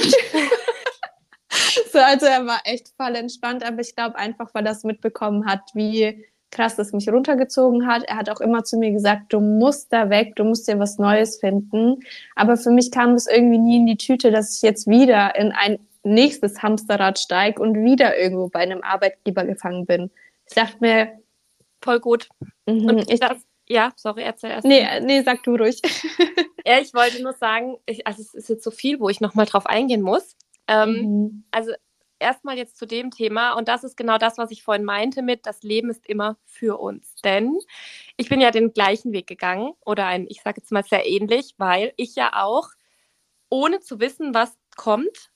so, also er war echt voll entspannt, aber ich glaube einfach, weil er es mitbekommen hat, wie krass das mich runtergezogen hat. Er hat auch immer zu mir gesagt, du musst da weg, du musst dir was Neues finden. Aber für mich kam es irgendwie nie in die Tüte, dass ich jetzt wieder in ein nächstes Hamsterrad steige und wieder irgendwo bei einem Arbeitgeber gefangen bin. Ich dachte mir, voll gut. Mhm, und ich, das, ja, sorry, erzähl erst. Nee, nee, sag du ruhig. ja, ich wollte nur sagen, ich, also es ist jetzt so viel, wo ich nochmal drauf eingehen muss. Ähm, mhm. Also erstmal jetzt zu dem Thema und das ist genau das, was ich vorhin meinte mit, das Leben ist immer für uns. Denn ich bin ja den gleichen Weg gegangen oder ein, ich sage jetzt mal sehr ähnlich, weil ich ja auch, ohne zu wissen, was kommt,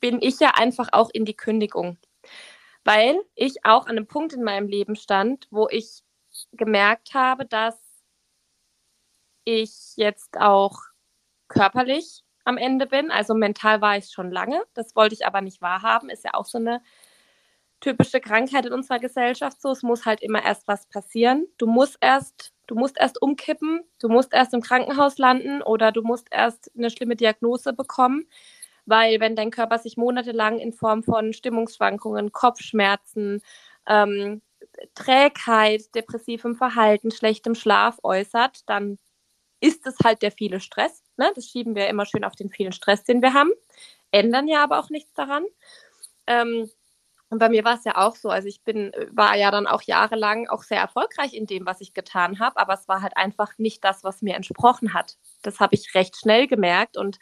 bin ich ja einfach auch in die Kündigung. Weil ich auch an einem Punkt in meinem Leben stand, wo ich gemerkt habe, dass ich jetzt auch körperlich am Ende bin. Also mental war ich schon lange. Das wollte ich aber nicht wahrhaben. Ist ja auch so eine typische Krankheit in unserer Gesellschaft so. Es muss halt immer erst was passieren. Du musst erst, du musst erst umkippen, du musst erst im Krankenhaus landen oder du musst erst eine schlimme Diagnose bekommen. Weil wenn dein Körper sich monatelang in Form von Stimmungsschwankungen, Kopfschmerzen, ähm, Trägheit, depressivem Verhalten, schlechtem Schlaf äußert, dann ist es halt der viele Stress. Ne? Das schieben wir immer schön auf den vielen Stress, den wir haben, ändern ja aber auch nichts daran. Ähm, und bei mir war es ja auch so, also ich bin, war ja dann auch jahrelang auch sehr erfolgreich in dem, was ich getan habe, aber es war halt einfach nicht das, was mir entsprochen hat. Das habe ich recht schnell gemerkt und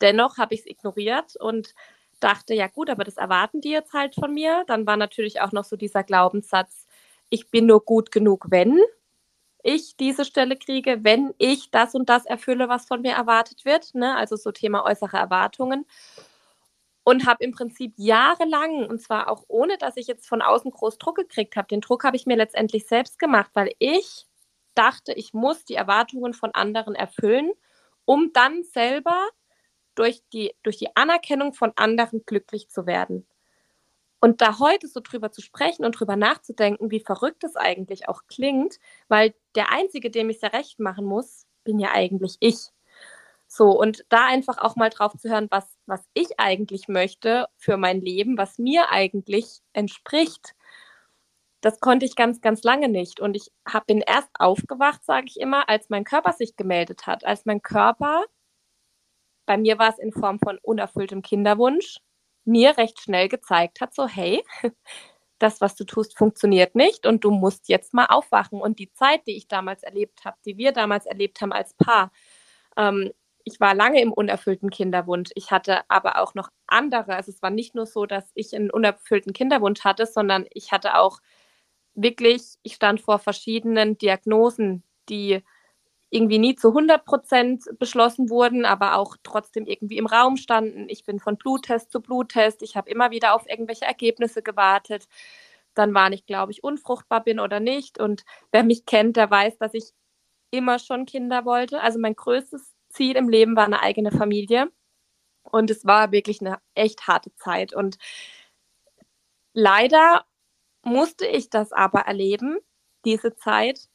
dennoch habe ich es ignoriert und dachte, ja gut, aber das erwarten die jetzt halt von mir. Dann war natürlich auch noch so dieser Glaubenssatz, ich bin nur gut genug, wenn ich diese Stelle kriege, wenn ich das und das erfülle, was von mir erwartet wird. Ne? Also so Thema äußere Erwartungen. Und habe im Prinzip jahrelang, und zwar auch ohne, dass ich jetzt von außen groß Druck gekriegt habe, den Druck habe ich mir letztendlich selbst gemacht, weil ich dachte, ich muss die Erwartungen von anderen erfüllen, um dann selber durch die, durch die Anerkennung von anderen glücklich zu werden. Und da heute so drüber zu sprechen und drüber nachzudenken, wie verrückt es eigentlich auch klingt, weil der Einzige, dem ich es ja recht machen muss, bin ja eigentlich ich. So, und da einfach auch mal drauf zu hören, was, was ich eigentlich möchte für mein Leben, was mir eigentlich entspricht, das konnte ich ganz, ganz lange nicht. Und ich hab, bin erst aufgewacht, sage ich immer, als mein Körper sich gemeldet hat, als mein Körper bei mir war es in Form von unerfülltem Kinderwunsch, mir recht schnell gezeigt hat, so hey, das, was du tust, funktioniert nicht und du musst jetzt mal aufwachen. Und die Zeit, die ich damals erlebt habe, die wir damals erlebt haben als Paar, Ähm, ich war lange im unerfüllten Kinderwunsch. Ich hatte aber auch noch andere. Also es war nicht nur so, dass ich einen unerfüllten Kinderwunsch hatte, sondern ich hatte auch wirklich, ich stand vor verschiedenen Diagnosen, die irgendwie nie zu 100 Prozent beschlossen wurden, aber auch trotzdem irgendwie im Raum standen. Ich bin von Bluttest zu Bluttest. Ich habe immer wieder auf irgendwelche Ergebnisse gewartet. Dann war ich, glaube ich, unfruchtbar bin oder nicht. Und wer mich kennt, der weiß, dass ich immer schon Kinder wollte. Also mein größtes Ziel im Leben war eine eigene Familie. Und es war wirklich eine echt harte Zeit. Und leider musste ich das aber erleben, diese Zeit,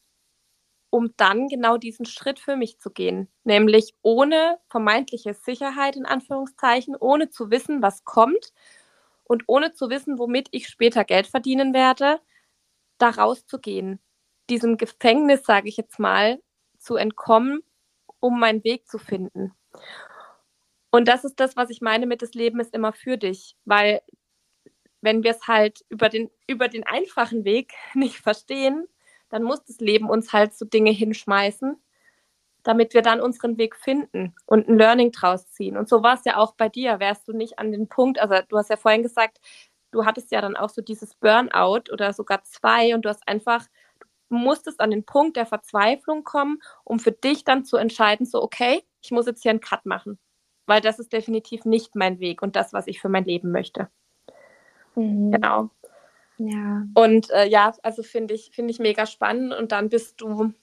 um dann genau diesen Schritt für mich zu gehen, nämlich ohne vermeintliche Sicherheit in Anführungszeichen, ohne zu wissen, was kommt und ohne zu wissen, womit ich später Geld verdienen werde, da rauszugehen, diesem Gefängnis, sage ich jetzt mal, zu entkommen, um meinen Weg zu finden. Und das ist das, was ich meine mit das Leben ist immer für dich, weil wenn wir es halt über den, über den einfachen Weg nicht verstehen, dann muss das Leben uns halt so Dinge hinschmeißen, damit wir dann unseren Weg finden und ein Learning draus ziehen. Und so war es ja auch bei dir. Wärst du nicht an den Punkt, also du hast ja vorhin gesagt, du hattest ja dann auch so dieses Burnout oder sogar zwei und du hast einfach, du musstest an den Punkt der Verzweiflung kommen, um für dich dann zu entscheiden, so, okay, ich muss jetzt hier einen Cut machen, weil das ist definitiv nicht mein Weg und das, was ich für mein Leben möchte. Mhm. Genau. Ja. Und äh, ja, also finde ich, finde ich mega spannend. Und dann bist du,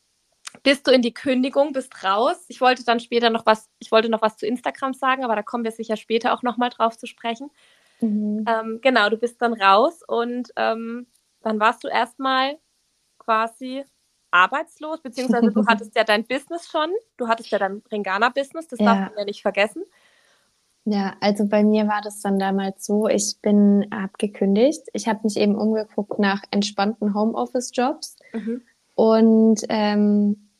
bist du in die Kündigung, bist raus. Ich wollte dann später noch was, ich wollte noch was zu Instagram sagen, aber da kommen wir sicher später auch nochmal drauf zu sprechen. Mhm. Ähm, genau, du bist dann raus und ähm, dann warst du erstmal quasi arbeitslos, beziehungsweise du hattest ja dein Business schon, du hattest ja dein Ringana-Business, das ja. darf man ja nicht vergessen. Ja, also bei mir war das dann damals so, ich bin abgekündigt. Ich habe mich eben umgeguckt nach entspannten Homeoffice-Jobs mhm. und ähm,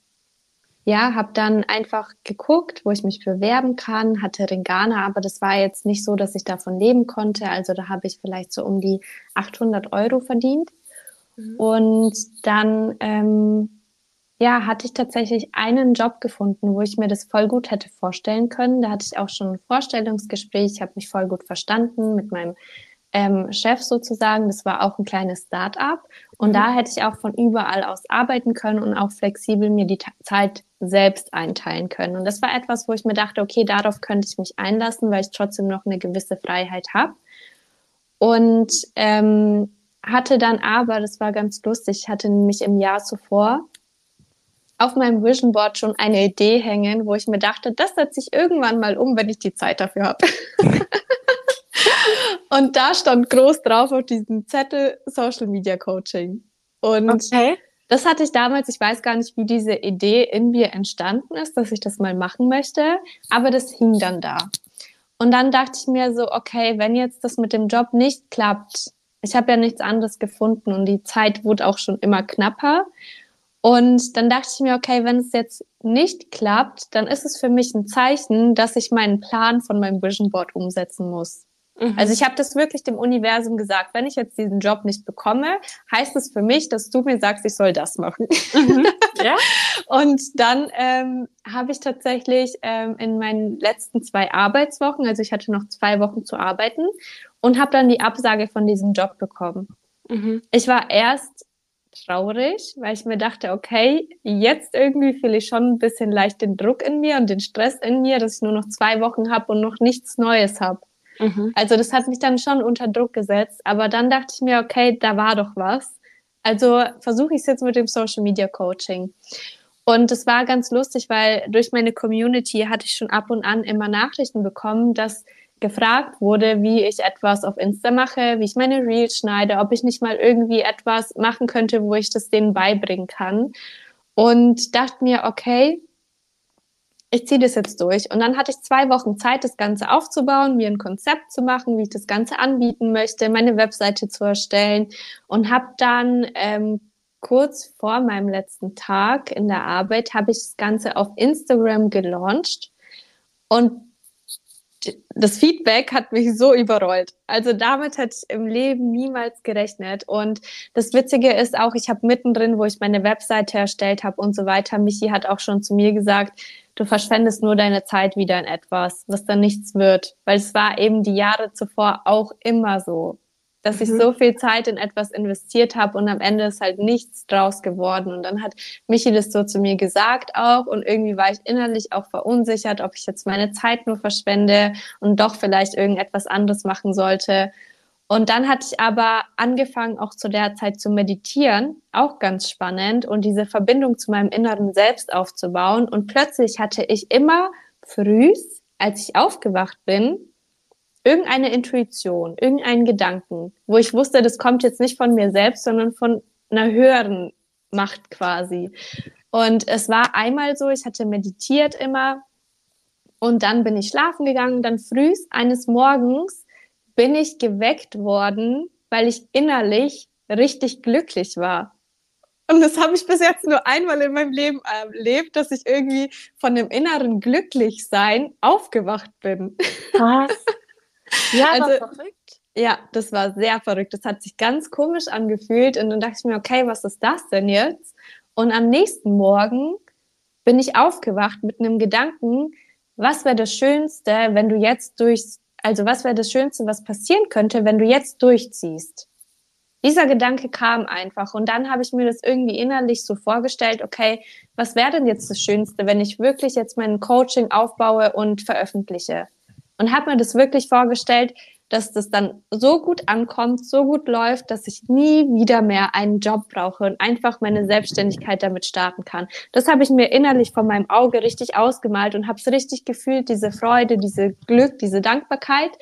ja, habe dann einfach geguckt, wo ich mich bewerben kann, hatte Ringana, aber das war jetzt nicht so, dass ich davon leben konnte. Also da habe ich vielleicht so um die 800 Euro verdient. Mhm. Und dann ähm, ja, hatte ich tatsächlich einen Job gefunden, wo ich mir das voll gut hätte vorstellen können. Da hatte ich auch schon ein Vorstellungsgespräch, ich habe mich voll gut verstanden mit meinem ähm, Chef sozusagen. Das war auch ein kleines Start-up. Und mhm. da hätte ich auch von überall aus arbeiten können und auch flexibel mir die Zeit selbst einteilen können. Und das war etwas, wo ich mir dachte, okay, darauf könnte ich mich einlassen, weil ich trotzdem noch eine gewisse Freiheit habe. Und ähm, hatte dann aber, das war ganz lustig, ich hatte nämlich im Jahr zuvor auf meinem Vision Board schon eine Idee hängen, wo ich mir dachte, das setze ich irgendwann mal um, wenn ich die Zeit dafür habe. und da stand groß drauf auf diesem Zettel Social Media Coaching. Und okay. das hatte ich damals, ich weiß gar nicht, wie diese Idee in mir entstanden ist, dass ich das mal machen möchte, aber das hing dann da. Und dann dachte ich mir so, okay, wenn jetzt das mit dem Job nicht klappt, ich habe ja nichts anderes gefunden und die Zeit wurde auch schon immer knapper. Und dann dachte ich mir, okay, wenn es jetzt nicht klappt, dann ist es für mich ein Zeichen, dass ich meinen Plan von meinem Vision Board umsetzen muss. Mhm. Also ich habe das wirklich dem Universum gesagt, wenn ich jetzt diesen Job nicht bekomme, heißt es für mich, dass du mir sagst, ich soll das machen. Mhm. Ja. und dann ähm, habe ich tatsächlich ähm, in meinen letzten zwei Arbeitswochen, also ich hatte noch zwei Wochen zu arbeiten und habe dann die Absage von diesem Job bekommen. Mhm. Ich war erst traurig, weil ich mir dachte, okay, jetzt irgendwie fühle ich schon ein bisschen leicht den Druck in mir und den Stress in mir, dass ich nur noch zwei Wochen habe und noch nichts Neues habe. Mhm. Also das hat mich dann schon unter Druck gesetzt. Aber dann dachte ich mir, okay, da war doch was. Also versuche ich es jetzt mit dem Social Media Coaching. Und es war ganz lustig, weil durch meine Community hatte ich schon ab und an immer Nachrichten bekommen, dass gefragt wurde, wie ich etwas auf Insta mache, wie ich meine Reels schneide, ob ich nicht mal irgendwie etwas machen könnte, wo ich das denen beibringen kann. Und dachte mir, okay, ich ziehe das jetzt durch. Und dann hatte ich zwei Wochen Zeit, das Ganze aufzubauen, mir ein Konzept zu machen, wie ich das Ganze anbieten möchte, meine Webseite zu erstellen und habe dann ähm, kurz vor meinem letzten Tag in der Arbeit habe ich das Ganze auf Instagram gelauncht und das Feedback hat mich so überrollt. Also damit hätte ich im Leben niemals gerechnet. Und das Witzige ist auch, ich habe mittendrin, wo ich meine Webseite erstellt habe und so weiter, Michi hat auch schon zu mir gesagt, du verschwendest nur deine Zeit wieder in etwas, was dann nichts wird. Weil es war eben die Jahre zuvor auch immer so dass ich mhm. so viel Zeit in etwas investiert habe und am Ende ist halt nichts draus geworden. Und dann hat Michi das so zu mir gesagt auch und irgendwie war ich innerlich auch verunsichert, ob ich jetzt meine Zeit nur verschwende und doch vielleicht irgendetwas anderes machen sollte. Und dann hatte ich aber angefangen, auch zu der Zeit zu meditieren, auch ganz spannend und diese Verbindung zu meinem inneren Selbst aufzubauen. Und plötzlich hatte ich immer früh, als ich aufgewacht bin, irgendeine Intuition, irgendeinen Gedanken, wo ich wusste, das kommt jetzt nicht von mir selbst, sondern von einer höheren Macht quasi. Und es war einmal so, ich hatte meditiert immer und dann bin ich schlafen gegangen. Dann früh eines Morgens bin ich geweckt worden, weil ich innerlich richtig glücklich war. Und das habe ich bis jetzt nur einmal in meinem Leben erlebt, dass ich irgendwie von dem inneren Glücklichsein aufgewacht bin. Was? Ja, also, verrückt. Ja, das war sehr verrückt. Das hat sich ganz komisch angefühlt. Und dann dachte ich mir, okay, was ist das denn jetzt? Und am nächsten Morgen bin ich aufgewacht mit einem Gedanken, was wäre das Schönste, wenn du jetzt durch, also was wäre das Schönste, was passieren könnte, wenn du jetzt durchziehst? Dieser Gedanke kam einfach und dann habe ich mir das irgendwie innerlich so vorgestellt, okay, was wäre denn jetzt das Schönste, wenn ich wirklich jetzt mein Coaching aufbaue und veröffentliche? Und habe mir das wirklich vorgestellt, dass das dann so gut ankommt, so gut läuft, dass ich nie wieder mehr einen Job brauche und einfach meine Selbstständigkeit damit starten kann. Das habe ich mir innerlich von meinem Auge richtig ausgemalt und habe es richtig gefühlt, diese Freude, diese Glück, diese Dankbarkeit.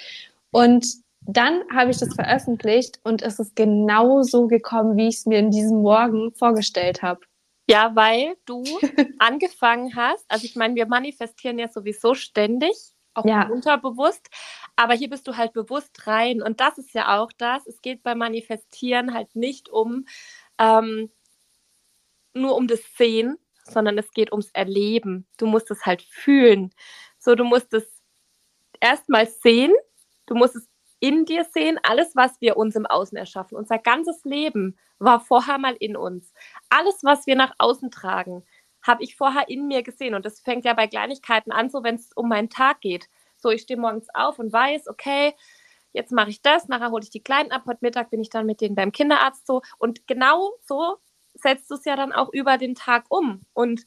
Und dann habe ich das veröffentlicht und es ist genau so gekommen, wie ich es mir in diesem Morgen vorgestellt habe. Ja, weil du angefangen hast, also ich meine, wir manifestieren ja sowieso ständig auch ja. unterbewusst. Aber hier bist du halt bewusst rein. Und das ist ja auch das. Es geht beim Manifestieren halt nicht um ähm, nur um das Sehen, sondern es geht ums Erleben. Du musst es halt fühlen. So, du musst es erstmal sehen, du musst es in dir sehen, alles, was wir uns im Außen erschaffen. Unser ganzes Leben war vorher mal in uns. Alles, was wir nach außen tragen, habe ich vorher in mir gesehen. Und das fängt ja bei Kleinigkeiten an, so wenn es um meinen Tag geht. So, ich stehe morgens auf und weiß, okay, jetzt mache ich das, nachher hole ich die Kleinen ab, heute Mittag bin ich dann mit denen beim Kinderarzt so. Und genau so setzt du es ja dann auch über den Tag um. Und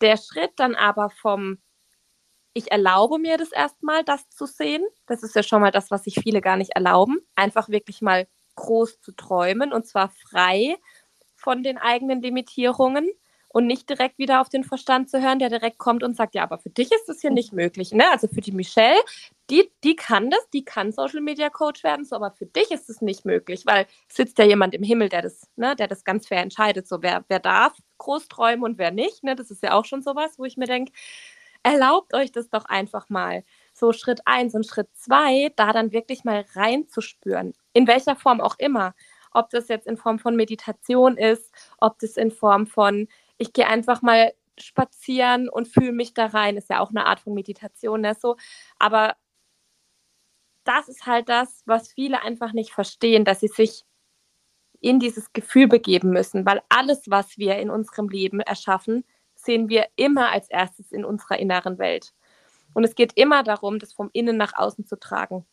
der Schritt dann aber vom, ich erlaube mir das erstmal, das zu sehen, das ist ja schon mal das, was sich viele gar nicht erlauben, einfach wirklich mal groß zu träumen und zwar frei von den eigenen Limitierungen und nicht direkt wieder auf den Verstand zu hören, der direkt kommt und sagt, ja, aber für dich ist das hier nicht möglich. Ne? Also für die Michelle, die, die kann das, die kann Social Media Coach werden, so, aber für dich ist es nicht möglich, weil sitzt ja jemand im Himmel, der das, ne, der das ganz fair entscheidet, so wer, wer darf groß träumen und wer nicht. Ne? Das ist ja auch schon sowas, wo ich mir denke, erlaubt euch das doch einfach mal. So Schritt eins und Schritt zwei, da dann wirklich mal reinzuspüren, in welcher Form auch immer. Ob das jetzt in Form von Meditation ist, ob das in Form von ich gehe einfach mal spazieren und fühle mich da rein. Ist ja auch eine Art von Meditation, ne? so. Aber das ist halt das, was viele einfach nicht verstehen, dass sie sich in dieses Gefühl begeben müssen, weil alles, was wir in unserem Leben erschaffen, sehen wir immer als erstes in unserer inneren Welt. Und es geht immer darum, das vom Innen nach außen zu tragen.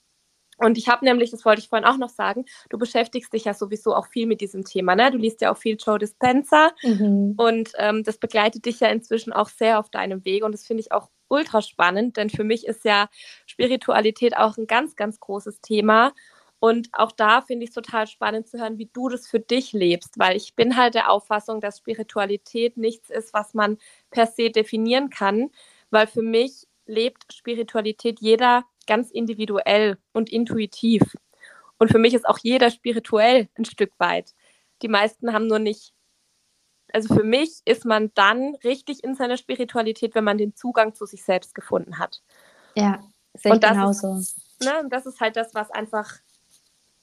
Und ich habe nämlich, das wollte ich vorhin auch noch sagen, du beschäftigst dich ja sowieso auch viel mit diesem Thema. Ne? Du liest ja auch viel Joe Dispenza mhm. und ähm, das begleitet dich ja inzwischen auch sehr auf deinem Weg und das finde ich auch ultra spannend, denn für mich ist ja Spiritualität auch ein ganz, ganz großes Thema. Und auch da finde ich es total spannend zu hören, wie du das für dich lebst, weil ich bin halt der Auffassung, dass Spiritualität nichts ist, was man per se definieren kann, weil für mich lebt Spiritualität jeder ganz individuell und intuitiv. Und für mich ist auch jeder spirituell ein Stück weit. Die meisten haben nur nicht, also für mich ist man dann richtig in seiner Spiritualität, wenn man den Zugang zu sich selbst gefunden hat. Ja, sehe ich genauso. Ist, ne, und das ist halt das, was einfach,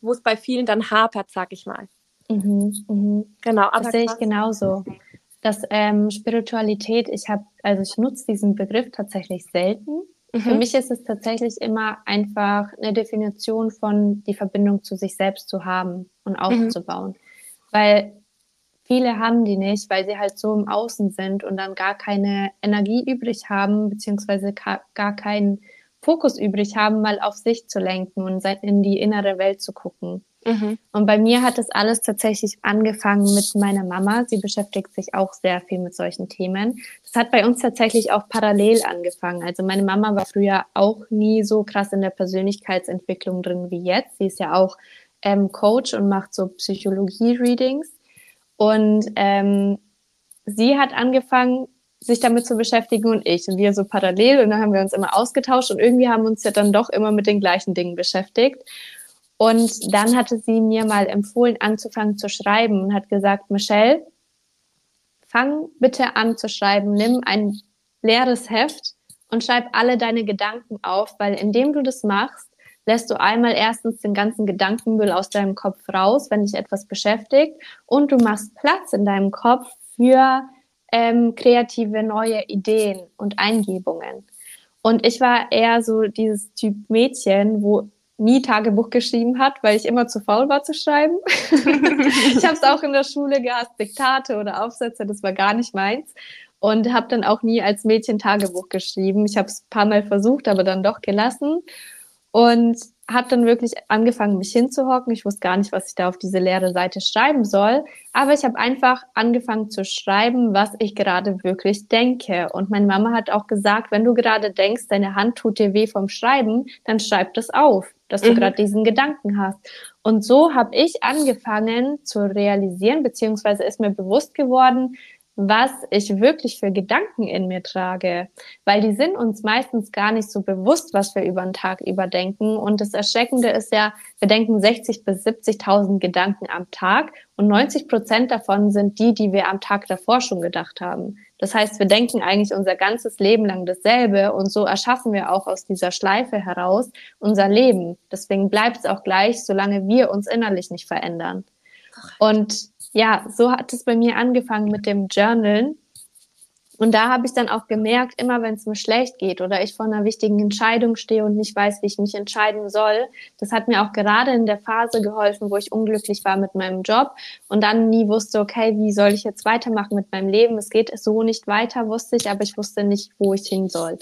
wo es bei vielen dann hapert, sag ich mal. Mhm, mhm. Genau, aber das sehe ich genauso. Dass ähm, Spiritualität, ich habe, also ich nutze diesen Begriff tatsächlich selten Mhm. Für mich ist es tatsächlich immer einfach eine Definition von die Verbindung zu sich selbst zu haben und mhm. aufzubauen. Mhm. Weil viele haben die nicht, weil sie halt so im Außen sind und dann gar keine Energie übrig haben, beziehungsweise gar keinen Fokus übrig haben, mal auf sich zu lenken und in die innere Welt zu gucken. Mhm. Und bei mir hat das alles tatsächlich angefangen mit meiner Mama. Sie beschäftigt sich auch sehr viel mit solchen Themen. Das hat bei uns tatsächlich auch parallel angefangen. Also meine Mama war früher auch nie so krass in der Persönlichkeitsentwicklung drin wie jetzt. Sie ist ja auch ähm, Coach und macht so Psychologie-Readings. Und ähm, sie hat angefangen, sich damit zu beschäftigen und ich. Und wir so parallel. Und dann haben wir uns immer ausgetauscht und irgendwie haben uns ja dann doch immer mit den gleichen Dingen beschäftigt. Und dann hatte sie mir mal empfohlen, anzufangen zu schreiben und hat gesagt, Michelle, fang bitte an zu schreiben, nimm ein leeres Heft und schreib alle deine Gedanken auf, weil indem du das machst, lässt du einmal erstens den ganzen Gedankenmüll aus deinem Kopf raus, wenn dich etwas beschäftigt, und du machst Platz in deinem Kopf für ähm, kreative neue Ideen und Eingebungen. Und ich war eher so dieses Typ Mädchen, wo nie Tagebuch geschrieben hat, weil ich immer zu faul war zu schreiben. ich habe es auch in der Schule gehasst, Diktate oder Aufsätze, das war gar nicht meins. Und habe dann auch nie als Mädchen Tagebuch geschrieben. Ich habe es ein paar Mal versucht, aber dann doch gelassen. Und habe dann wirklich angefangen, mich hinzuhocken. Ich wusste gar nicht, was ich da auf diese leere Seite schreiben soll. Aber ich habe einfach angefangen zu schreiben, was ich gerade wirklich denke. Und meine Mama hat auch gesagt, wenn du gerade denkst, deine Hand tut dir weh vom Schreiben, dann schreib das auf dass du mhm. gerade diesen Gedanken hast. Und so habe ich angefangen zu realisieren, beziehungsweise ist mir bewusst geworden, was ich wirklich für Gedanken in mir trage, weil die sind uns meistens gar nicht so bewusst, was wir über den Tag überdenken. Und das Erschreckende ist ja, wir denken 60 bis 70.000 Gedanken am Tag und 90 Prozent davon sind die, die wir am Tag davor schon gedacht haben. Das heißt, wir denken eigentlich unser ganzes Leben lang dasselbe und so erschaffen wir auch aus dieser Schleife heraus unser Leben. Deswegen bleibt es auch gleich, solange wir uns innerlich nicht verändern. Und ja, so hat es bei mir angefangen mit dem Journalen. Und da habe ich dann auch gemerkt, immer wenn es mir schlecht geht oder ich vor einer wichtigen Entscheidung stehe und nicht weiß, wie ich mich entscheiden soll, das hat mir auch gerade in der Phase geholfen, wo ich unglücklich war mit meinem Job und dann nie wusste, okay, wie soll ich jetzt weitermachen mit meinem Leben? Es geht so nicht weiter, wusste ich, aber ich wusste nicht, wo ich hin soll.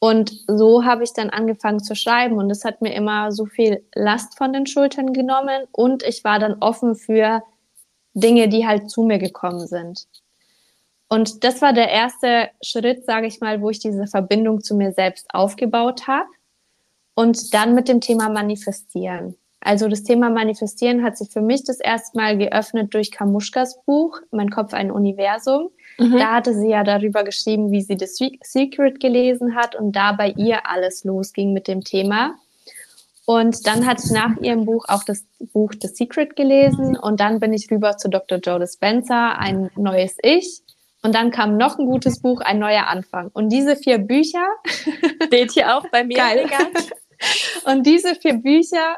Und so habe ich dann angefangen zu schreiben und es hat mir immer so viel Last von den Schultern genommen und ich war dann offen für Dinge, die halt zu mir gekommen sind. Und das war der erste Schritt, sage ich mal, wo ich diese Verbindung zu mir selbst aufgebaut habe. Und dann mit dem Thema Manifestieren. Also das Thema Manifestieren hat sich für mich das erste Mal geöffnet durch Kamuschkas Buch, Mein Kopf ein Universum. Mhm. Da hatte sie ja darüber geschrieben, wie sie das Secret gelesen hat und da bei ihr alles losging mit dem Thema. Und dann hatte ich nach ihrem Buch auch das Buch The Secret gelesen und dann bin ich rüber zu Dr. Joe Dispenza, ein neues Ich. Und dann kam noch ein gutes Buch, ein neuer Anfang. Und diese vier Bücher steht hier auch bei mir. Geil. Und diese vier Bücher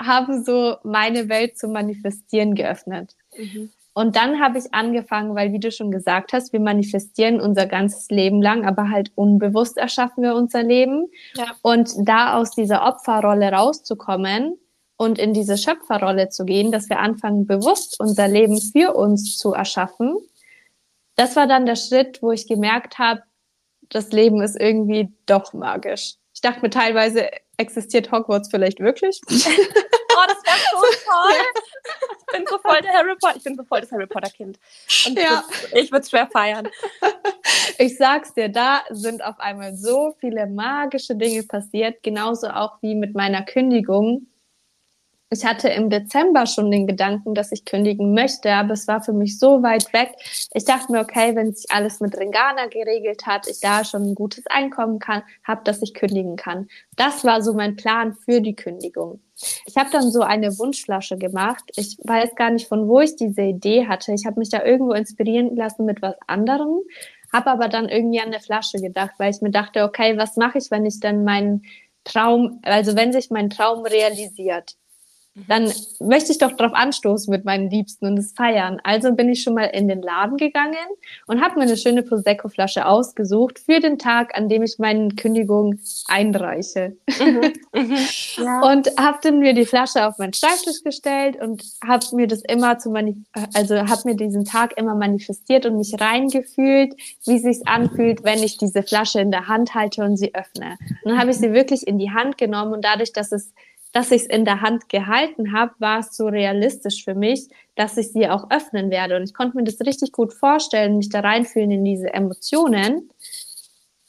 haben so meine Welt zu manifestieren geöffnet. Mhm. Und dann habe ich angefangen, weil wie du schon gesagt hast, wir manifestieren unser ganzes Leben lang, aber halt unbewusst erschaffen wir unser Leben. Ja. Und da aus dieser Opferrolle rauszukommen und in diese Schöpferrolle zu gehen, dass wir anfangen, bewusst unser Leben für uns zu erschaffen, das war dann der Schritt, wo ich gemerkt habe, das Leben ist irgendwie doch magisch. Ich dachte mir teilweise, existiert Hogwarts vielleicht wirklich? oh, das wäre so toll. Ich bin so voll der Harry Potter, ich bin so voll das Harry Potter Kind. Und ja. ich würde es schwer feiern. Ich sag's dir, da sind auf einmal so viele magische Dinge passiert, genauso auch wie mit meiner Kündigung ich hatte im Dezember schon den Gedanken, dass ich kündigen möchte, aber es war für mich so weit weg. Ich dachte mir, okay, wenn sich alles mit Ringana geregelt hat, ich da schon ein gutes Einkommen kann, habe, dass ich kündigen kann. Das war so mein Plan für die Kündigung. Ich habe dann so eine Wunschflasche gemacht. Ich weiß gar nicht, von wo ich diese Idee hatte. Ich habe mich da irgendwo inspirieren lassen mit was anderem, habe aber dann irgendwie an der Flasche gedacht, weil ich mir dachte, okay, was mache ich, wenn ich dann meinen Traum, also wenn sich mein Traum realisiert? Dann möchte ich doch drauf anstoßen mit meinen Liebsten und es feiern. Also bin ich schon mal in den Laden gegangen und habe mir eine schöne Prosecco-Flasche ausgesucht für den Tag, an dem ich meine Kündigung einreiche. Mhm, mhm, ja. Und habe mir die Flasche auf meinen Schreibtisch gestellt und habe mir das immer zu also habe mir diesen Tag immer manifestiert und mich reingefühlt, wie es sich anfühlt, wenn ich diese Flasche in der Hand halte und sie öffne. Und dann habe ich sie wirklich in die Hand genommen und dadurch, dass es dass ich es in der Hand gehalten habe, war es so realistisch für mich, dass ich sie auch öffnen werde. Und ich konnte mir das richtig gut vorstellen, mich da reinfühlen in diese Emotionen,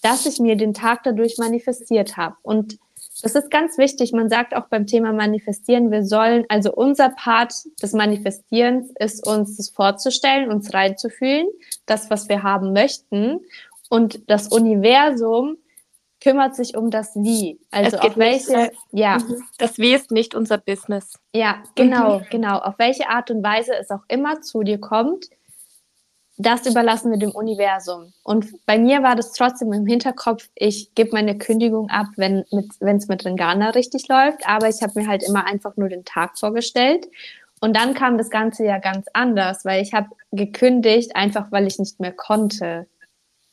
dass ich mir den Tag dadurch manifestiert habe. Und das ist ganz wichtig. Man sagt auch beim Thema Manifestieren, wir sollen, also unser Part des Manifestierens ist, uns das vorzustellen, uns reinzufühlen, das, was wir haben möchten. Und das Universum kümmert sich um das Wie. Also auf welche, nicht, ja. Das Wie ist nicht unser Business. Ja, genau, mhm. genau. Auf welche Art und Weise es auch immer zu dir kommt, das überlassen wir dem Universum. Und bei mir war das trotzdem im Hinterkopf, ich gebe meine Kündigung ab, wenn es mit Ringana richtig läuft. Aber ich habe mir halt immer einfach nur den Tag vorgestellt. Und dann kam das Ganze ja ganz anders, weil ich habe gekündigt, einfach weil ich nicht mehr konnte.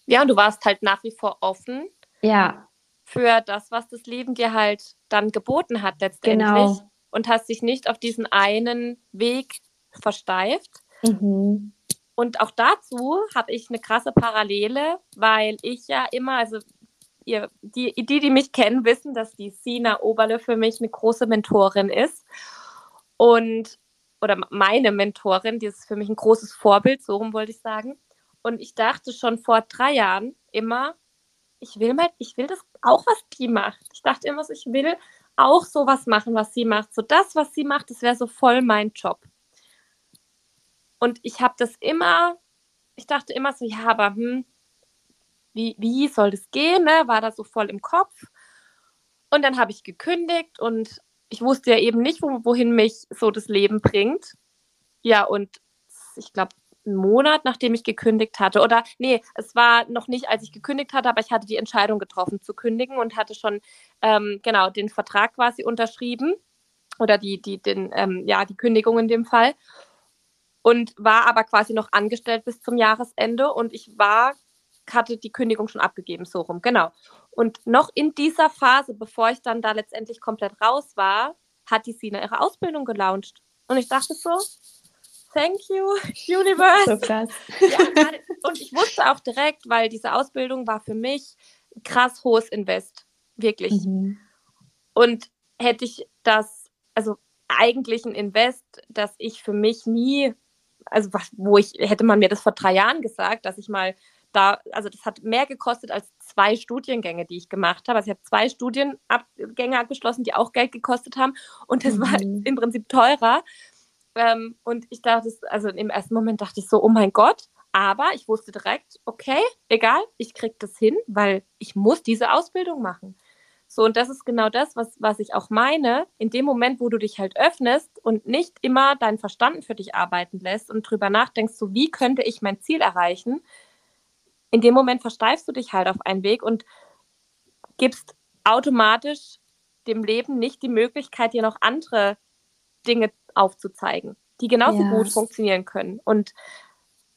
Ja, und du warst halt nach wie vor offen ja. Für das, was das Leben dir halt dann geboten hat letztendlich. Genau. Und hast dich nicht auf diesen einen Weg versteift. Mhm. Und auch dazu habe ich eine krasse Parallele, weil ich ja immer, also ihr, die, die, die mich kennen, wissen, dass die Sina Oberle für mich eine große Mentorin ist. Und, oder meine Mentorin, die ist für mich ein großes Vorbild, so rum wollte ich sagen. Und ich dachte schon vor drei Jahren immer, ich will mal, ich will das auch, was die macht. Ich dachte immer so, ich will auch sowas machen, was sie macht. So das, was sie macht, das wäre so voll mein Job. Und ich habe das immer, ich dachte immer so, ja, aber hm, wie, wie soll das gehen? Ne? War da so voll im Kopf. Und dann habe ich gekündigt und ich wusste ja eben nicht, wo, wohin mich so das Leben bringt. Ja, und ich glaube, einen Monat, nachdem ich gekündigt hatte. Oder nee, es war noch nicht, als ich gekündigt hatte, aber ich hatte die Entscheidung getroffen zu kündigen und hatte schon ähm, genau den Vertrag quasi unterschrieben. Oder die, die, den, ähm, ja, die Kündigung in dem Fall. Und war aber quasi noch angestellt bis zum Jahresende und ich war, hatte die Kündigung schon abgegeben, so rum, genau. Und noch in dieser Phase, bevor ich dann da letztendlich komplett raus war, hat die Sina ihre Ausbildung gelauncht. Und ich dachte so, thank you, Universe. So krass. Ja, und ich wusste auch direkt, weil diese Ausbildung war für mich krass hohes Invest. Wirklich. Mhm. Und hätte ich das, also eigentlich ein Invest, das ich für mich nie, also was, wo ich, hätte man mir das vor drei Jahren gesagt, dass ich mal da, also das hat mehr gekostet als zwei Studiengänge, die ich gemacht habe. Also ich habe zwei Studiengänge abgeschlossen, die auch Geld gekostet haben und das mhm. war im Prinzip teurer. Ähm, und ich dachte, also im ersten Moment dachte ich so, oh mein Gott. Aber ich wusste direkt, okay, egal, ich kriege das hin, weil ich muss diese Ausbildung machen. So, und das ist genau das, was, was ich auch meine. In dem Moment, wo du dich halt öffnest und nicht immer dein Verstanden für dich arbeiten lässt und drüber nachdenkst, so wie könnte ich mein Ziel erreichen, in dem Moment versteifst du dich halt auf einen Weg und gibst automatisch dem Leben nicht die Möglichkeit, dir noch andere Dinge aufzuzeigen, die genauso yes. gut funktionieren können. Und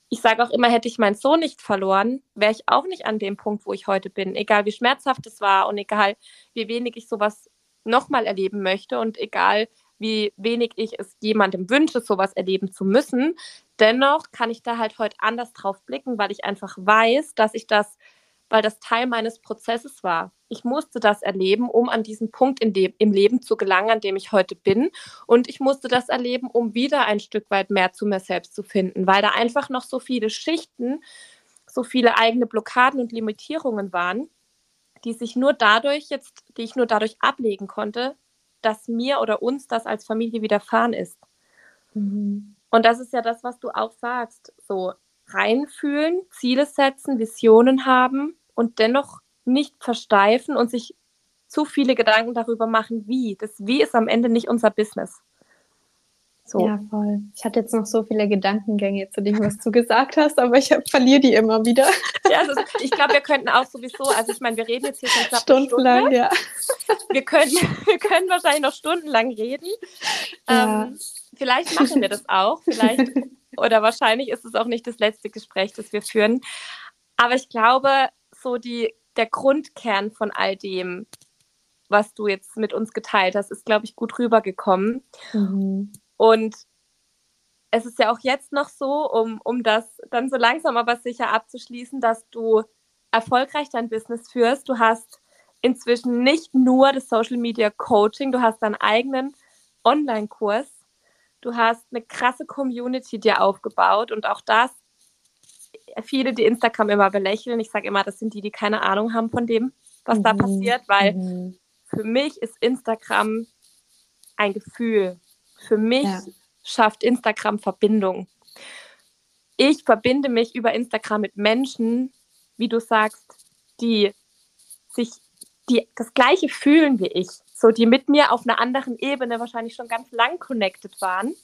ich sage auch immer, hätte ich meinen Sohn nicht verloren, wäre ich auch nicht an dem Punkt, wo ich heute bin. Egal wie schmerzhaft es war und egal wie wenig ich sowas nochmal erleben möchte und egal wie wenig ich es jemandem wünsche, sowas erleben zu müssen. Dennoch kann ich da halt heute anders drauf blicken, weil ich einfach weiß, dass ich das weil das Teil meines Prozesses war. Ich musste das erleben, um an diesen Punkt dem, im Leben zu gelangen, an dem ich heute bin. Und ich musste das erleben, um wieder ein Stück weit mehr zu mir selbst zu finden, weil da einfach noch so viele Schichten, so viele eigene Blockaden und Limitierungen waren, die sich nur dadurch jetzt, die ich nur dadurch ablegen konnte, dass mir oder uns das als Familie widerfahren ist. Mhm. Und das ist ja das, was du auch sagst. So reinfühlen, Ziele setzen, Visionen haben und dennoch nicht versteifen und sich zu viele Gedanken darüber machen, wie. Das Wie ist am Ende nicht unser Business. So. Ja, voll. Ich hatte jetzt noch so viele Gedankengänge zu dem, was du gesagt hast, aber ich verliere die immer wieder. Ja, also ich glaube, wir könnten auch sowieso, also ich meine, wir reden jetzt hier schon stundenlang, Stunde. ja. Wir können, wir können wahrscheinlich noch stundenlang reden. Ja. Ähm, vielleicht machen wir das auch, vielleicht oder wahrscheinlich ist es auch nicht das letzte Gespräch, das wir führen. Aber ich glaube, so die, der Grundkern von all dem, was du jetzt mit uns geteilt hast, ist, glaube ich, gut rübergekommen. Mhm. Und es ist ja auch jetzt noch so, um, um das dann so langsam aber sicher abzuschließen, dass du erfolgreich dein Business führst. Du hast inzwischen nicht nur das Social Media Coaching, du hast deinen eigenen Online-Kurs, du hast eine krasse Community dir aufgebaut und auch das, viele, die Instagram immer belächeln, ich sage immer, das sind die, die keine Ahnung haben von dem, was mhm. da passiert, weil mhm. für mich ist Instagram ein Gefühl. Für mich ja. schafft Instagram Verbindung. Ich verbinde mich über Instagram mit Menschen, wie du sagst, die sich die das gleiche fühlen wie ich, so die mit mir auf einer anderen Ebene wahrscheinlich schon ganz lang connected waren.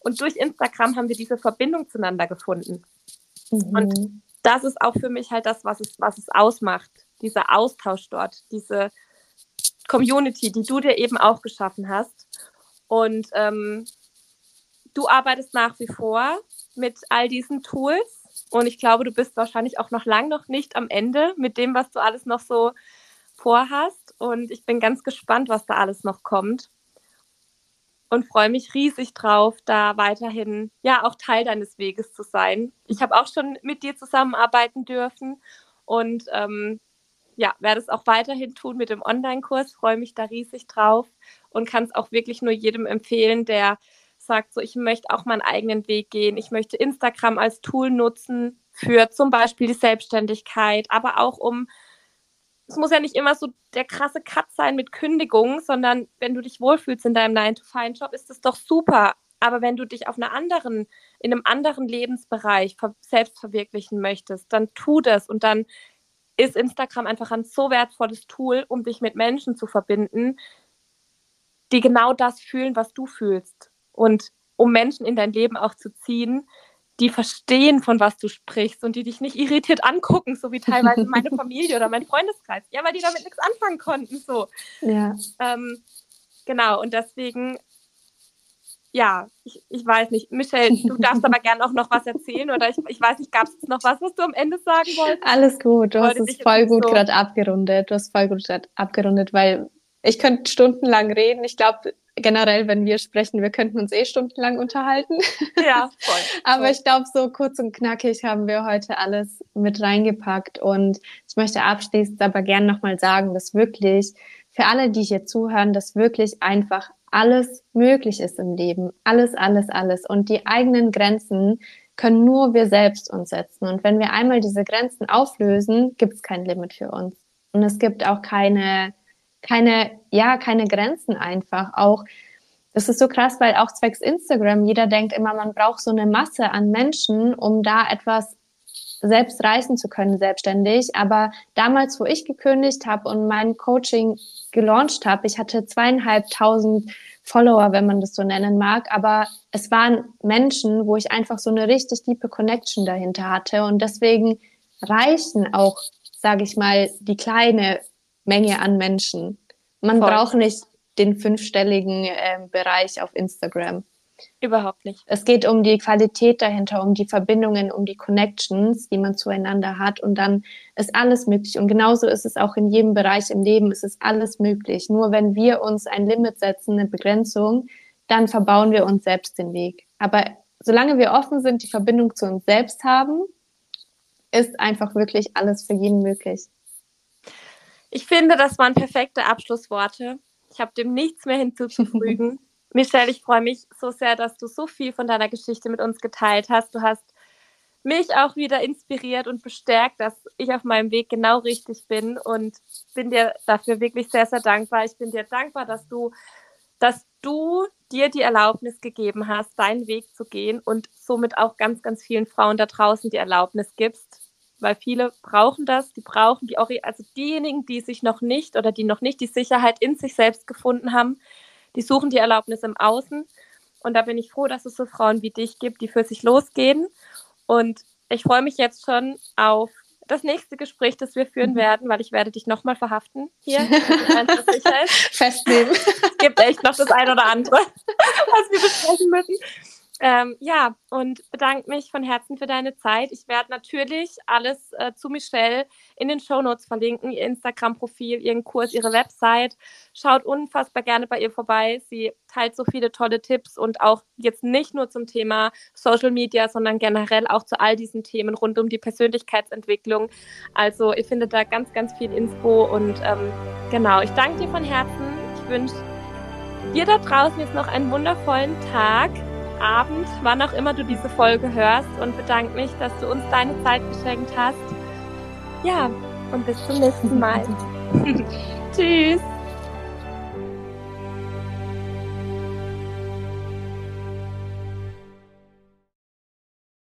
Und durch Instagram haben wir diese Verbindung zueinander gefunden. Mhm. Und das ist auch für mich halt das, was es, was es ausmacht. Dieser Austausch dort, diese Community, die du dir eben auch geschaffen hast. Und ähm, du arbeitest nach wie vor mit all diesen Tools und ich glaube, du bist wahrscheinlich auch noch lang noch nicht am Ende mit dem, was du alles noch so vorhast. Und ich bin ganz gespannt, was da alles noch kommt. Und freue mich riesig drauf, da weiterhin ja auch Teil deines Weges zu sein. Ich habe auch schon mit dir zusammenarbeiten dürfen und ähm, ja, werde es auch weiterhin tun mit dem Online-Kurs, freue mich da riesig drauf und kann es auch wirklich nur jedem empfehlen, der sagt, so ich möchte auch meinen eigenen Weg gehen, ich möchte Instagram als Tool nutzen für zum Beispiel die Selbstständigkeit, aber auch um, es muss ja nicht immer so der krasse Cut sein mit Kündigung, sondern wenn du dich wohlfühlst in deinem 9-to-5-Job, ist das doch super. Aber wenn du dich auf einer anderen, in einem anderen Lebensbereich selbst verwirklichen möchtest, dann tu das und dann ist Instagram einfach ein so wertvolles Tool, um dich mit Menschen zu verbinden, die genau das fühlen, was du fühlst. Und um Menschen in dein Leben auch zu ziehen, die verstehen, von was du sprichst und die dich nicht irritiert angucken, so wie teilweise meine Familie oder mein Freundeskreis. Ja, weil die damit nichts anfangen konnten. So. Ja. Ähm, genau, und deswegen ja, ich, ich weiß nicht. Michelle, du darfst aber gerne auch noch was erzählen oder ich, ich weiß nicht, gab es noch was, was du am Ende sagen wolltest? Alles gut, du hast es voll gut so gerade abgerundet. Du hast voll gut gerade abgerundet, weil ich könnte stundenlang reden. Ich glaube, generell, wenn wir sprechen, wir könnten uns eh stundenlang unterhalten. Ja, voll. aber voll. ich glaube, so kurz und knackig haben wir heute alles mit reingepackt und ich möchte abschließend aber gerne nochmal sagen, dass wirklich für alle, die hier zuhören, dass wirklich einfach alles möglich ist im Leben. Alles, alles, alles. Und die eigenen Grenzen können nur wir selbst uns setzen. Und wenn wir einmal diese Grenzen auflösen, gibt es kein Limit für uns. Und es gibt auch keine, keine, ja, keine Grenzen einfach. Auch, das ist so krass, weil auch zwecks Instagram, jeder denkt immer, man braucht so eine Masse an Menschen, um da etwas selbst reißen zu können, selbstständig. Aber damals, wo ich gekündigt habe und mein Coaching gelauncht habe, ich hatte zweieinhalbtausend Follower, wenn man das so nennen mag, aber es waren Menschen, wo ich einfach so eine richtig tiefe Connection dahinter hatte und deswegen reichen auch, sage ich mal, die kleine Menge an Menschen. Man Voll. braucht nicht den fünfstelligen äh, Bereich auf Instagram. Überhaupt nicht. Es geht um die Qualität dahinter, um die Verbindungen, um die Connections, die man zueinander hat. Und dann ist alles möglich. Und genauso ist es auch in jedem Bereich im Leben. Es ist alles möglich. Nur wenn wir uns ein Limit setzen, eine Begrenzung, dann verbauen wir uns selbst den Weg. Aber solange wir offen sind, die Verbindung zu uns selbst haben, ist einfach wirklich alles für jeden möglich. Ich finde, das waren perfekte Abschlussworte. Ich habe dem nichts mehr hinzuzufügen. Michelle, ich freue mich so sehr, dass du so viel von deiner Geschichte mit uns geteilt hast. Du hast mich auch wieder inspiriert und bestärkt, dass ich auf meinem Weg genau richtig bin und bin dir dafür wirklich sehr, sehr dankbar. Ich bin dir dankbar, dass du, dass du dir die Erlaubnis gegeben hast, deinen Weg zu gehen und somit auch ganz, ganz vielen Frauen da draußen die Erlaubnis gibst, weil viele brauchen das, die brauchen die, also diejenigen, die sich noch nicht oder die noch nicht die Sicherheit in sich selbst gefunden haben, die suchen die Erlaubnis im Außen. Und da bin ich froh, dass es so Frauen wie dich gibt, die für sich losgehen. Und ich freue mich jetzt schon auf das nächste Gespräch, das wir führen mhm. werden, weil ich werde dich nochmal verhaften hier. Festnehmen. Es gibt echt noch das ein oder andere, was wir besprechen müssen. Ähm, ja, und bedanke mich von Herzen für deine Zeit. Ich werde natürlich alles äh, zu Michelle in den Show Notes verlinken, ihr Instagram-Profil, ihren Kurs, ihre Website. Schaut unfassbar gerne bei ihr vorbei. Sie teilt so viele tolle Tipps und auch jetzt nicht nur zum Thema Social Media, sondern generell auch zu all diesen Themen rund um die Persönlichkeitsentwicklung. Also ihr findet da ganz, ganz viel Info und ähm, genau, ich danke dir von Herzen. Ich wünsche dir da draußen jetzt noch einen wundervollen Tag Abend, wann auch immer du diese Folge hörst und bedanke mich, dass du uns deine Zeit geschenkt hast. Ja, und bis zum nächsten Mal. Tschüss.